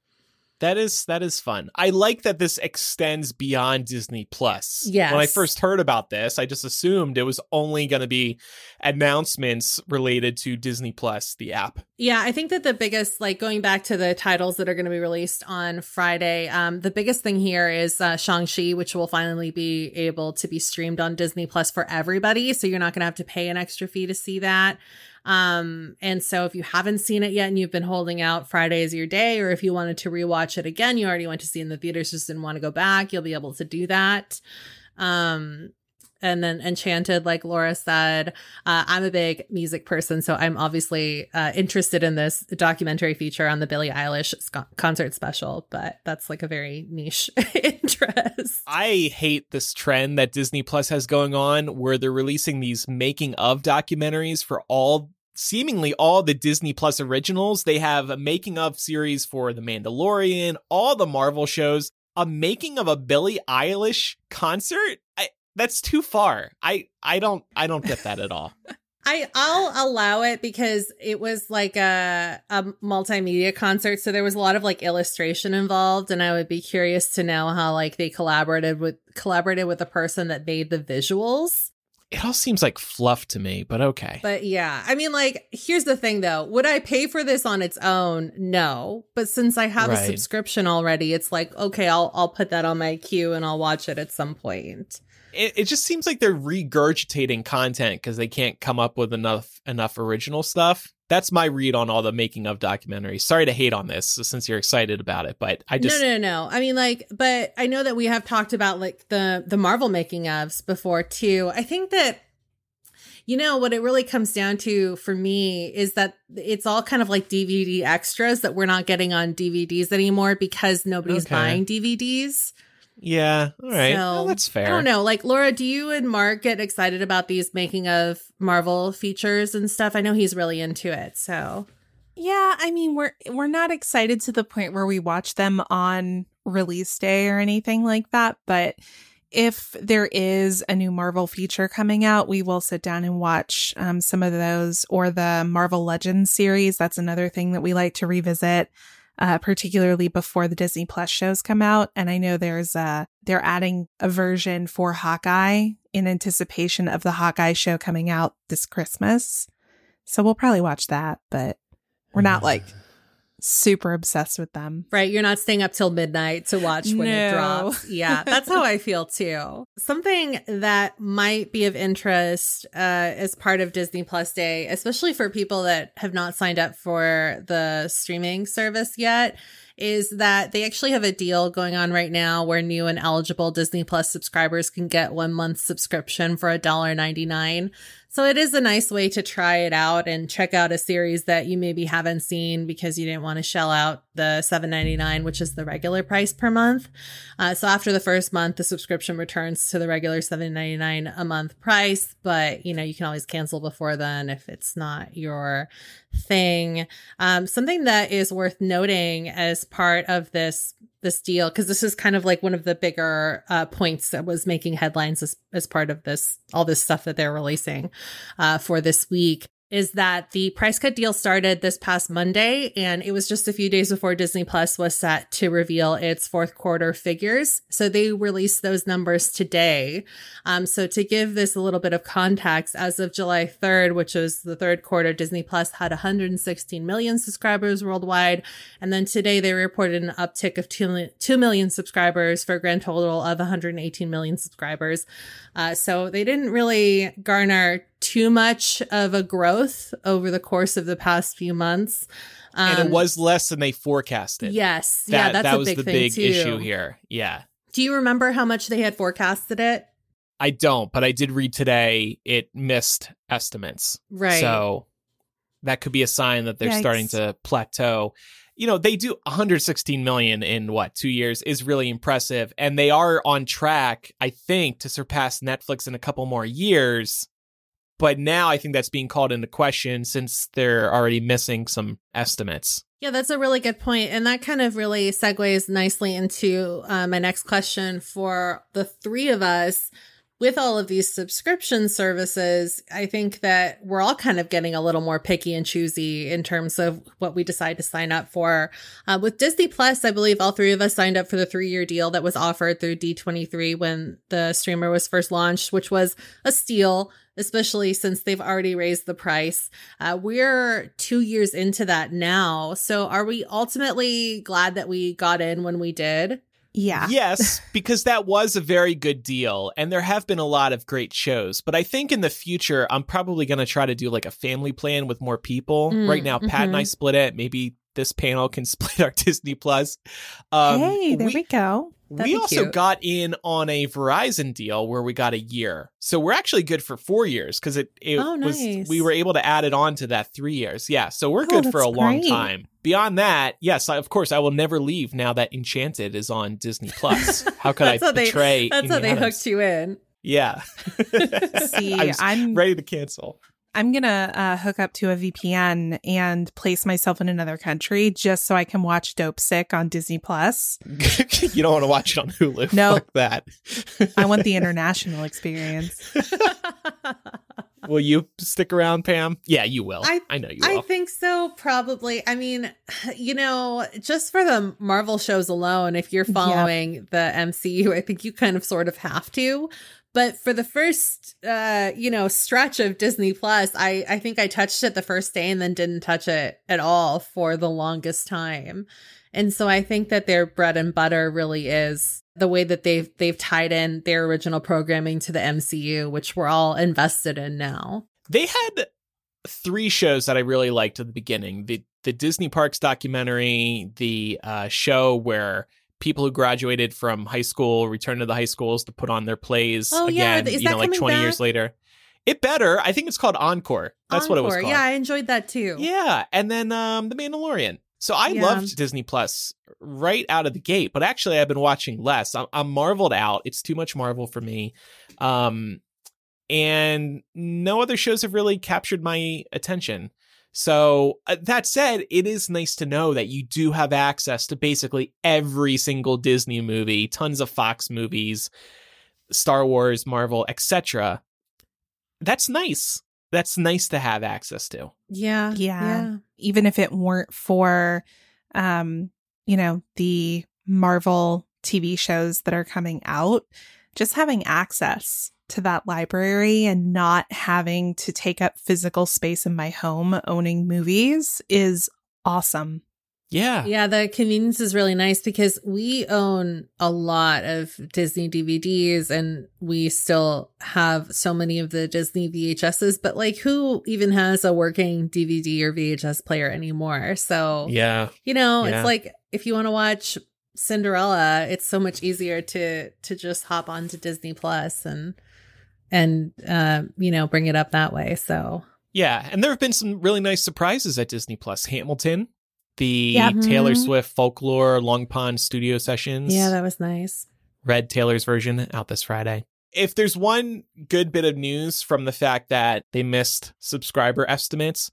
That is that is fun. I like that this extends beyond Disney Plus. Yes. When I first heard about this, I just assumed it was only going to be announcements related to Disney Plus, the app. Yeah, I think that the biggest, like going back to the titles that are going to be released on Friday, um, the biggest thing here is uh, Shang-Chi, which will finally be able to be streamed on Disney Plus for everybody. So you're not going to have to pay an extra fee to see that. Um, and so if you haven't seen it yet and you've been holding out Friday is your day, or if you wanted to rewatch it again, you already went to see in the theaters, just didn't want to go back, you'll be able to do that. Um, and then Enchanted, like Laura said, uh, I'm a big music person, so I'm obviously uh, interested in this documentary feature on the Billie Eilish sc- concert special, but that's like a very niche interest. I hate this trend that Disney Plus has going on where they're releasing these making of documentaries for all seemingly all the Disney Plus originals. They have a making of series for The Mandalorian, all the Marvel shows, a making of a Billie Eilish concert. I, that's too far. I I don't I don't get that at all. I I'll allow it because it was like a a multimedia concert, so there was a lot of like illustration involved, and I would be curious to know how like they collaborated with collaborated with the person that made the visuals. It all seems like fluff to me, but okay. But yeah, I mean, like, here's the thing though. Would I pay for this on its own? No. But since I have a subscription already, it's like, okay, I'll I'll put that on my queue and I'll watch it at some point. It, it just seems like they're regurgitating content because they can't come up with enough enough original stuff. That's my read on all the making of documentaries. Sorry to hate on this since you're excited about it, but I just no, no, no. I mean, like, but I know that we have talked about like the the Marvel making ofs before too. I think that you know what it really comes down to for me is that it's all kind of like DVD extras that we're not getting on DVDs anymore because nobody's Okay. buying DVDs. Yeah, all right, So, Well, that's fair. I don't know. Like Laura, do you and Mark get excited about these making of Marvel features and stuff? I know he's really into it. So Yeah, I mean we're we're not excited to the point where we watch them on release day or anything like that, but if there is a new Marvel feature coming out, we will sit down and watch um, some of those or the Marvel Legends series. That's another thing that we like to revisit, uh, particularly before the Disney Plus shows come out. And I know there's a, they're adding a version for Hawkeye in anticipation of the Hawkeye show coming out this Christmas. So we'll probably watch that, but we're not like super obsessed with them. Right. You're not staying up till midnight to watch when it No. drops. Yeah. That's how I feel too. Something that might be of interest uh, as part of Disney Plus Day, especially for people that have not signed up for the streaming service yet, is that they actually have a deal going on right now where new and eligible Disney Plus subscribers can get one month subscription for $1.99. So it is a nice way to try it out and check out a series that you maybe haven't seen because you didn't want to shell out the $7.99, which is the regular price per month. Uh, so after the first month, the subscription returns to the regular $7.99 a month price, but you know, you can always cancel before then if it's not your thing. Um, something that is worth noting as part of this this deal because this is kind of like one of the bigger uh, points that was making headlines as, as part of this all this stuff that they're releasing uh, for this week is that the price cut deal started this past Monday and it was just a few days before Disney Plus was set to reveal its fourth quarter figures. So they released those numbers today. Um, so to give this a little bit of context, as of July 3rd, which was the third quarter, Disney Plus had 116 million subscribers worldwide. And then today they reported an uptick of 2, 2 million subscribers for a grand total of 118 million subscribers. Uh, so they didn't really garner too much of a growth over the course of the past few months. and Um, it was less than they forecasted. Yes. That, yeah, that's that a was big the big too. issue here. Yeah. Do you remember how much they had forecasted it? I don't, but I did read today it missed estimates. Right. So that could be a sign that they're Yikes. starting to plateau. You know, they do 116 million in what, 2 years is really impressive and they are on track I think to surpass Netflix in a couple more years. But now I think that's being called into question since they're already missing some estimates. Yeah, that's a really good point. And that kind of really segues nicely into uh, my next question for the three of us. With all of these subscription services, I think that we're all kind of getting a little more picky and choosy in terms of what we decide to sign up for. Uh, with Disney Plus, I believe all three of us signed up for the three year deal that was offered through D23 when the streamer was first launched, which was a steal especially since they've already raised the price. Uh, we're two years into that now. So are we ultimately glad that we got in when we did? Yeah. Yes, because that was a very good deal, and there have been a lot of great shows. But I think in the future, I'm probably going to try to do like a family plan with more people. Mm, right now, Pat and I mhm. split it. Maybe this panel can split our Disney Plus. Um, hey, there we, go. That'd we also cute. got in on a Verizon deal where we got a year, so we're actually good for four years because it, it Oh, was we were able to add it on to that three years. Yeah, so we're Oh, good for a that's long time. Beyond that, yes, I, of course, I will never leave now that Enchanted is on Disney Plus. How could I That's how they- betray? That's how Amy they Adams? hooked you in. Yeah. See, I'm ready to cancel. I'm gonna uh, hook up to a VPN and place myself in another country just so I can watch Dopesick on Disney Plus. you don't want to watch it on Hulu. No. Fuck that. I want the international experience. will you stick around, Pam? Yeah, you will. I, I- know you will. I think so, probably. I mean, you know, just for the Marvel shows alone, if you're Yep. following the MCU, I think you kind of sort of have to. But for the first, uh, you know, stretch of Disney Plus, I I think I touched it the first day and then didn't touch it at all for the longest time. And so I think that their bread and butter really is the way that they've they've tied in their original programming to the MCU, which we're all invested in now. they had three shows that I really liked at the beginning. The the Disney Parks documentary, the uh, show where people who graduated from high school return to the high schools to put on their plays Oh, again, Is you know, like coming 20 years later. It better. I think it's called Encore. That's what it was called. Yeah, I enjoyed that too. Yeah, and then um The Mandalorian. So I Yeah. loved Disney Plus right out of the gate, but actually I've been watching less. I'm, I'm marveled out. It's too much Marvel for me. Um and no other shows have really captured my attention. So uh, that said, it is nice to know that you do have access to basically every single Disney movie, tons of Fox movies. Star Wars, Marvel, etc. That's nice. That's nice to have access to. Yeah. Yeah. Even if it weren't for, um, you know, the Marvel TV shows that are coming out, just having access to that library and not having to take up physical space in my home owning movies is awesome. Yeah. Yeah, the convenience is really nice because we own a lot of Disney DVDs and we still have so many of the Disney VHSs, but like who even has a working DVD or VHS player anymore? So, Yeah. you know, Yeah. it's like if you want to watch Cinderella, it's so much easier to to just hop onto Disney Plus and and uh, you know, bring it up that way. So, Yeah, and there have been some really nice surprises at Disney Plus. Hamilton, the Yeah. Taylor Mhm. Swift folklore Long Pond studio sessions. yeah, that was nice. Red Taylor's version out this Friday. If there's one good bit of news from the fact that they missed subscriber estimates,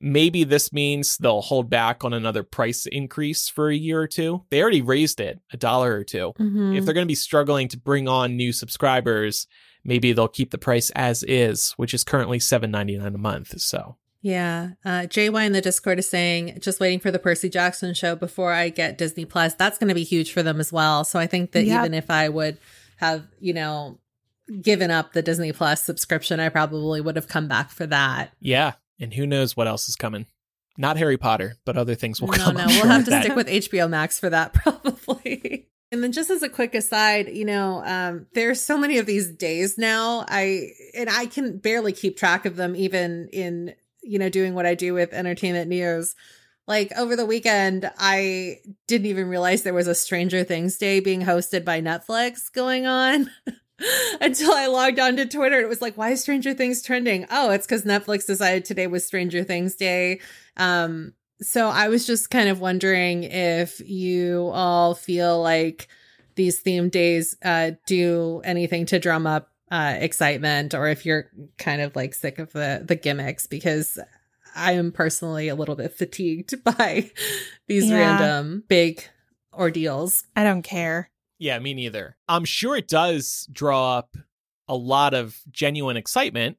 maybe this means they'll hold back on another price increase for a year or two. They already raised it a dollar or 2 Mhm. If they're going to be struggling to bring on new subscribers, maybe they'll keep the price as is, which is currently $7.99 a month. So, Yeah. Uh, JY in the Discord is saying, just waiting for the Percy Jackson show before I get Disney Plus. That's going to be huge for them as well. So I think that Yep. even if I would have, you know, given up the Disney Plus subscription, I probably would have come back for that. yeah. And who knows what else is coming? Not Harry Potter, but other things will no, come. no, I'm we'll have to that. stick with HBO Max for that probably. And then just as a quick aside, you know, um, there's so many of these days now. I and I can barely keep track of them even in, you know, doing what I do with entertainment news. Like over the weekend, I didn't even realize there was a Stranger Things Day being hosted by Netflix going on. Until I logged on to Twitter, it was like, why is Stranger Things trending? Oh, it's because Netflix decided today was Stranger Things Day. Um, so I was just kind of wondering if you all feel like these theme days uh, do anything to drum up uh, excitement, or if you're kind of like sick of the the gimmicks, because I am personally a little bit fatigued by these Yeah. random big ordeals. I don't care. Yeah, me neither. I'm sure it does draw up a lot of genuine excitement,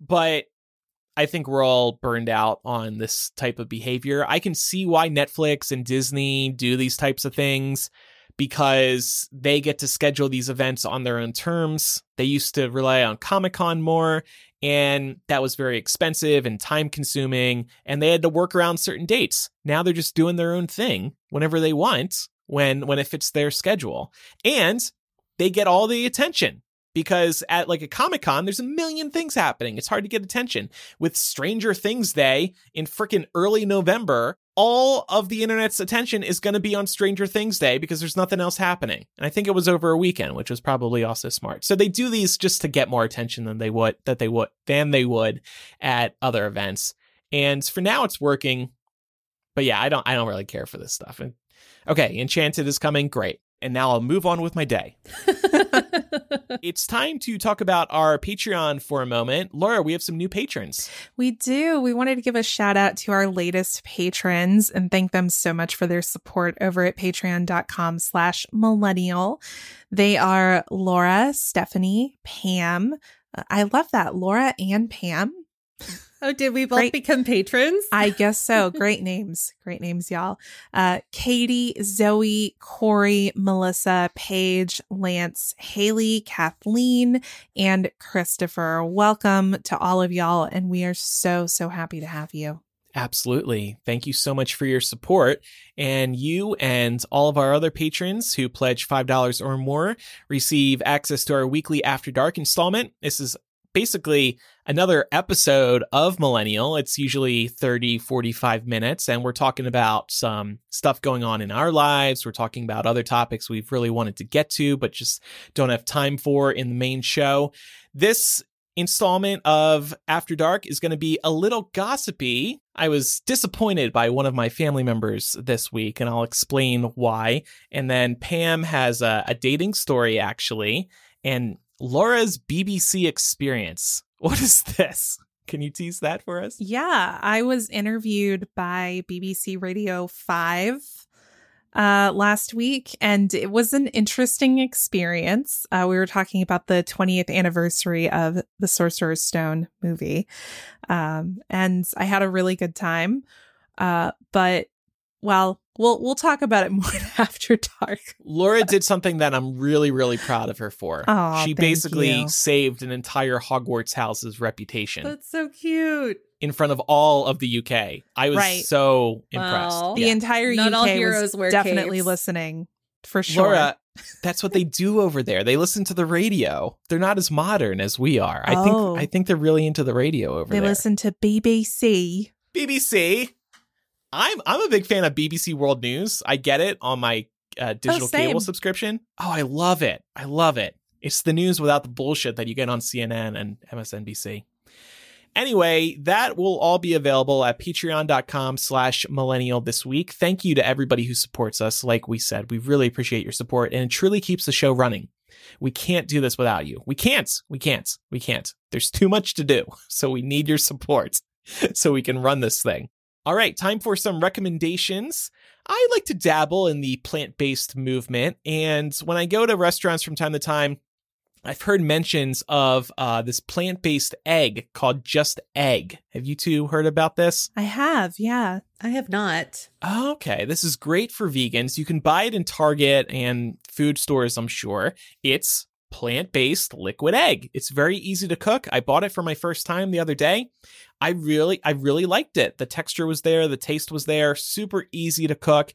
but I think we're all burned out on this type of behavior. I can see why Netflix and Disney do these types of things because they get to schedule these events on their own terms. They used to rely on Comic Con more, and that was very expensive and time consuming, and they had to work around certain dates. Now they're just doing their own thing whenever they want, when when it fits their schedule. And they get all the attention because at like a Comic Con, there's a million things happening. It's hard to get attention. With Stranger Things Day in freaking early November, all of the internet's attention is going to be on Stranger Things Day because there's nothing else happening. And I think it was over a weekend, which was probably also smart. So they do these just to get more attention than they would that they would than they would at other events. And for now, it's working. But yeah, I don't I don't really care for this stuff. And okay, Enchanted is coming, great. And now I'll move on with my day. It's time to talk about our Patreon for a moment. Laura, we have some new patrons. We do. We wanted to give a shout out to our latest patrons and thank them so much for their support over at patreon.com slash millennial. They are Laura, Stephanie, Pam. Uh, I love that. Laura and Pam. Oh, did we both Great. become patrons? I guess so. Great names. Great names, y'all. Uh, Katie, Zoe, Corey, Melissa, Paige, Lance, Haley, Kathleen, and Christopher. Welcome to all of y'all. And we are so, so happy to have you. Absolutely. Thank you so much for your support. And you and all of our other patrons who pledge $5 or more receive access to our weekly After Dark installment. This is basically another episode of Millennial. It's usually 30, 45 minutes, and we're talking about some stuff going on in our lives. We're talking about other topics we've really wanted to get to, but just don't have time for in the main show. This installment of After Dark is going to be a little gossipy. I was disappointed by one of my family members this week, and I'll explain why. And then Pam has a, a dating story, actually, and Laura's BBC experience. What is this? Can you tease that for us? Yeah, I was interviewed by BBC Radio 5 uh, last week, and it was an interesting experience. Uh, we were talking about the 20th anniversary of the Sorcerer's Stone movie, um, and I had a really good time. Uh, but well, we'll we'll talk about it more after dark. Laura did something that I'm really, really proud of her for. Aw, she basically you. saved an entire Hogwarts house's reputation That's so cute. in front of all of the UK. I was Right. so impressed. Wow. The entire Not all UK heroes was wear definitely capes. listening for sure. Laura, that's what they do over there. They listen to the radio. They're not as modern as we are. I Oh. think I oh. think they're really into the radio over they there. They listen to BBC. BBC. I'm I'm a big fan of BBC World News. I get it on my uh, digital same. cable subscription. Oh, I love it. I love it. It's the news without the bullshit that you get on CNN and MSNBC. Anyway, that will all be available at patreon.com slash millennial this week. Thank you to everybody who supports us. Like we said, we really appreciate your support and it truly keeps the show running. We can't do this without you. We can't. We can't. We can't. There's too much to do. So we need your support so we can run this thing. All right, time for some recommendations. I like to dabble in the plant based movement. And when I go to restaurants from time to time, I've heard mentions of uh, this plant based egg called Just Egg. Have you two heard about this? I have, yeah. I have not. Okay, this is great for vegans. You can buy it in Target and food stores, I'm sure. It's plant based liquid egg. It's very easy to cook. I bought it for my first time the other day. I really, I really liked it. The texture was there, the taste was there, super easy to cook.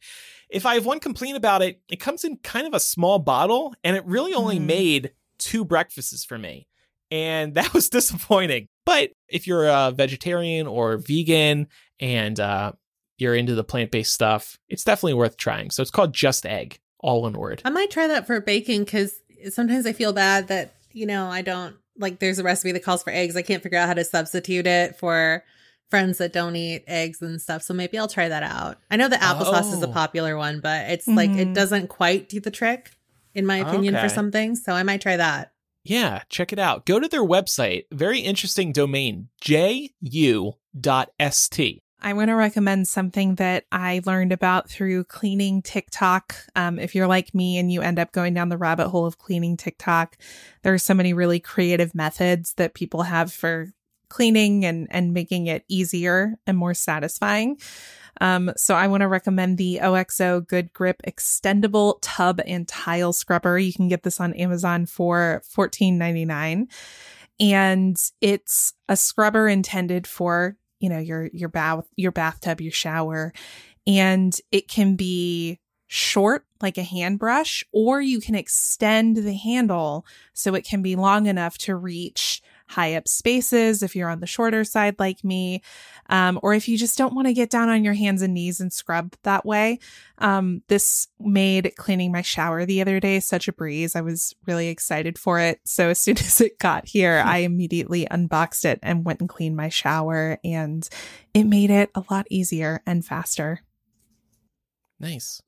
If I have one complaint about it, it comes in kind of a small bottle and it really only Mm. made two breakfasts for me. And that was disappointing. But if you're a vegetarian or vegan and uh, you're into the plant based stuff, it's definitely worth trying. So it's called Just Egg, all in one word. I might try that for baking because sometimes I feel bad that, you know, I don't like there's a recipe that calls for eggs. I can't figure out how to substitute it for friends that don't eat eggs and stuff. So maybe I'll try that out. I know the applesauce is a Oh. popular one, but it's like it Mhm. doesn't quite do the trick, in my opinion, for Okay. some things. So I might try that. Yeah, check it out. Go to their website. Very interesting domain, ju.st. I want to recommend something that I learned about through cleaning TikTok. Um, if you're like me and you end up going down the rabbit hole of cleaning TikTok, there are so many really creative methods that people have for cleaning and, and making it easier and more satisfying. Um, so I want to recommend the OXO Good Grip Extendable Tub and Tile Scrubber. You can get this on Amazon for $14.99. And it's a scrubber intended for you know your your bath your bathtub your shower and it can be short like a hand brush or you can extend the handle so it can be long enough to reach high up spaces if you're on the shorter side like me um, or if you just don't want to get down on your hands and knees and scrub that way. Um, this made cleaning my shower the other day such a breeze. I was really excited for it. So as soon as it got here i immediately unboxed it and went and cleaned my shower and it made it a lot easier and faster. Nice.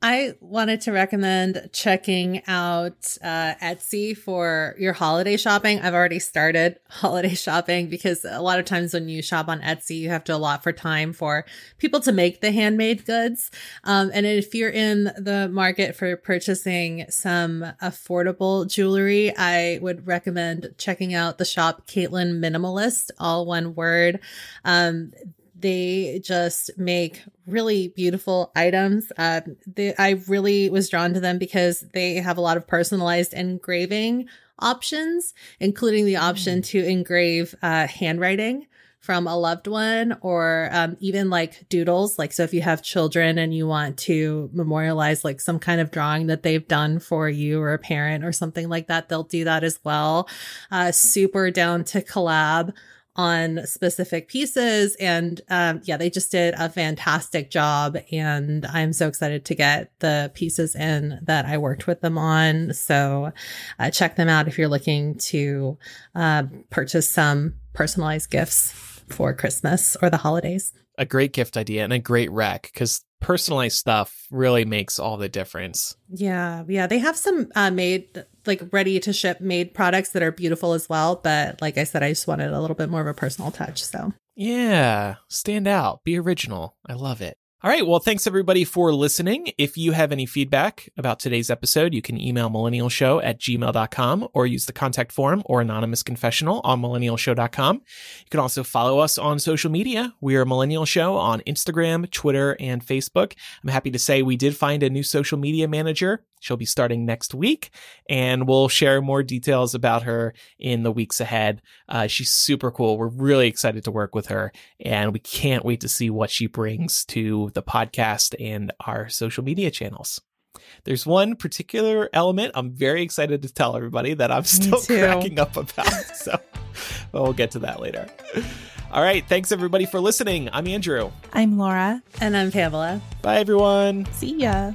I wanted to recommend checking out uh, Etsy for your holiday shopping. I've already started holiday shopping because a lot of times when you shop on Etsy, you have to allot for time for people to make the handmade goods. Um, and if you're in the market for purchasing some affordable jewelry, I would recommend checking out the shop Caitlyn Minimalist, all one word. Um, they just make really beautiful items. Uh, they, I really was drawn to them because they have a lot of personalized engraving options, including the option to engrave uh, handwriting from a loved one or um, even like doodles. Like, so if you have children and you want to memorialize like some kind of drawing that they've done for you or a parent or something like that, they'll do that as well. Uh, super down to collab on specific pieces. And um, yeah, they just did a fantastic job. And I'm so excited to get the pieces in that I worked with them on. So uh, check them out if you're looking to uh, purchase some personalized gifts for Christmas or the holidays. A great gift idea and a great rec because personalized stuff really makes all the difference. Yeah, yeah, they have some uh, made like ready to ship made products that are beautiful as well. But like I said, I just wanted a little bit more of a personal touch. So Yeah, stand out, be original. I love it. All right. Well, thanks everybody for listening. If you have any feedback about today's episode, you can email millennialshow at gmail.com or use the contact form or anonymous confessional on millennialshow.com. You can also follow us on social media. We are Millennial Show on Instagram, Twitter, and Facebook. I'm happy to say we did find a new social media manager. She'll be starting next week, and we'll share more details about her in the weeks ahead. Uh, she's super cool. We're really excited to work with her, and we can't wait to see what she brings to the podcast and our social media channels. There's one particular element I'm very excited to tell everybody that I'm still cracking up about. So we'll get to that later. All right. Thanks everybody for listening. I'm Andrew. I'm Laura. And I'm Pamela. Bye, everyone. See ya.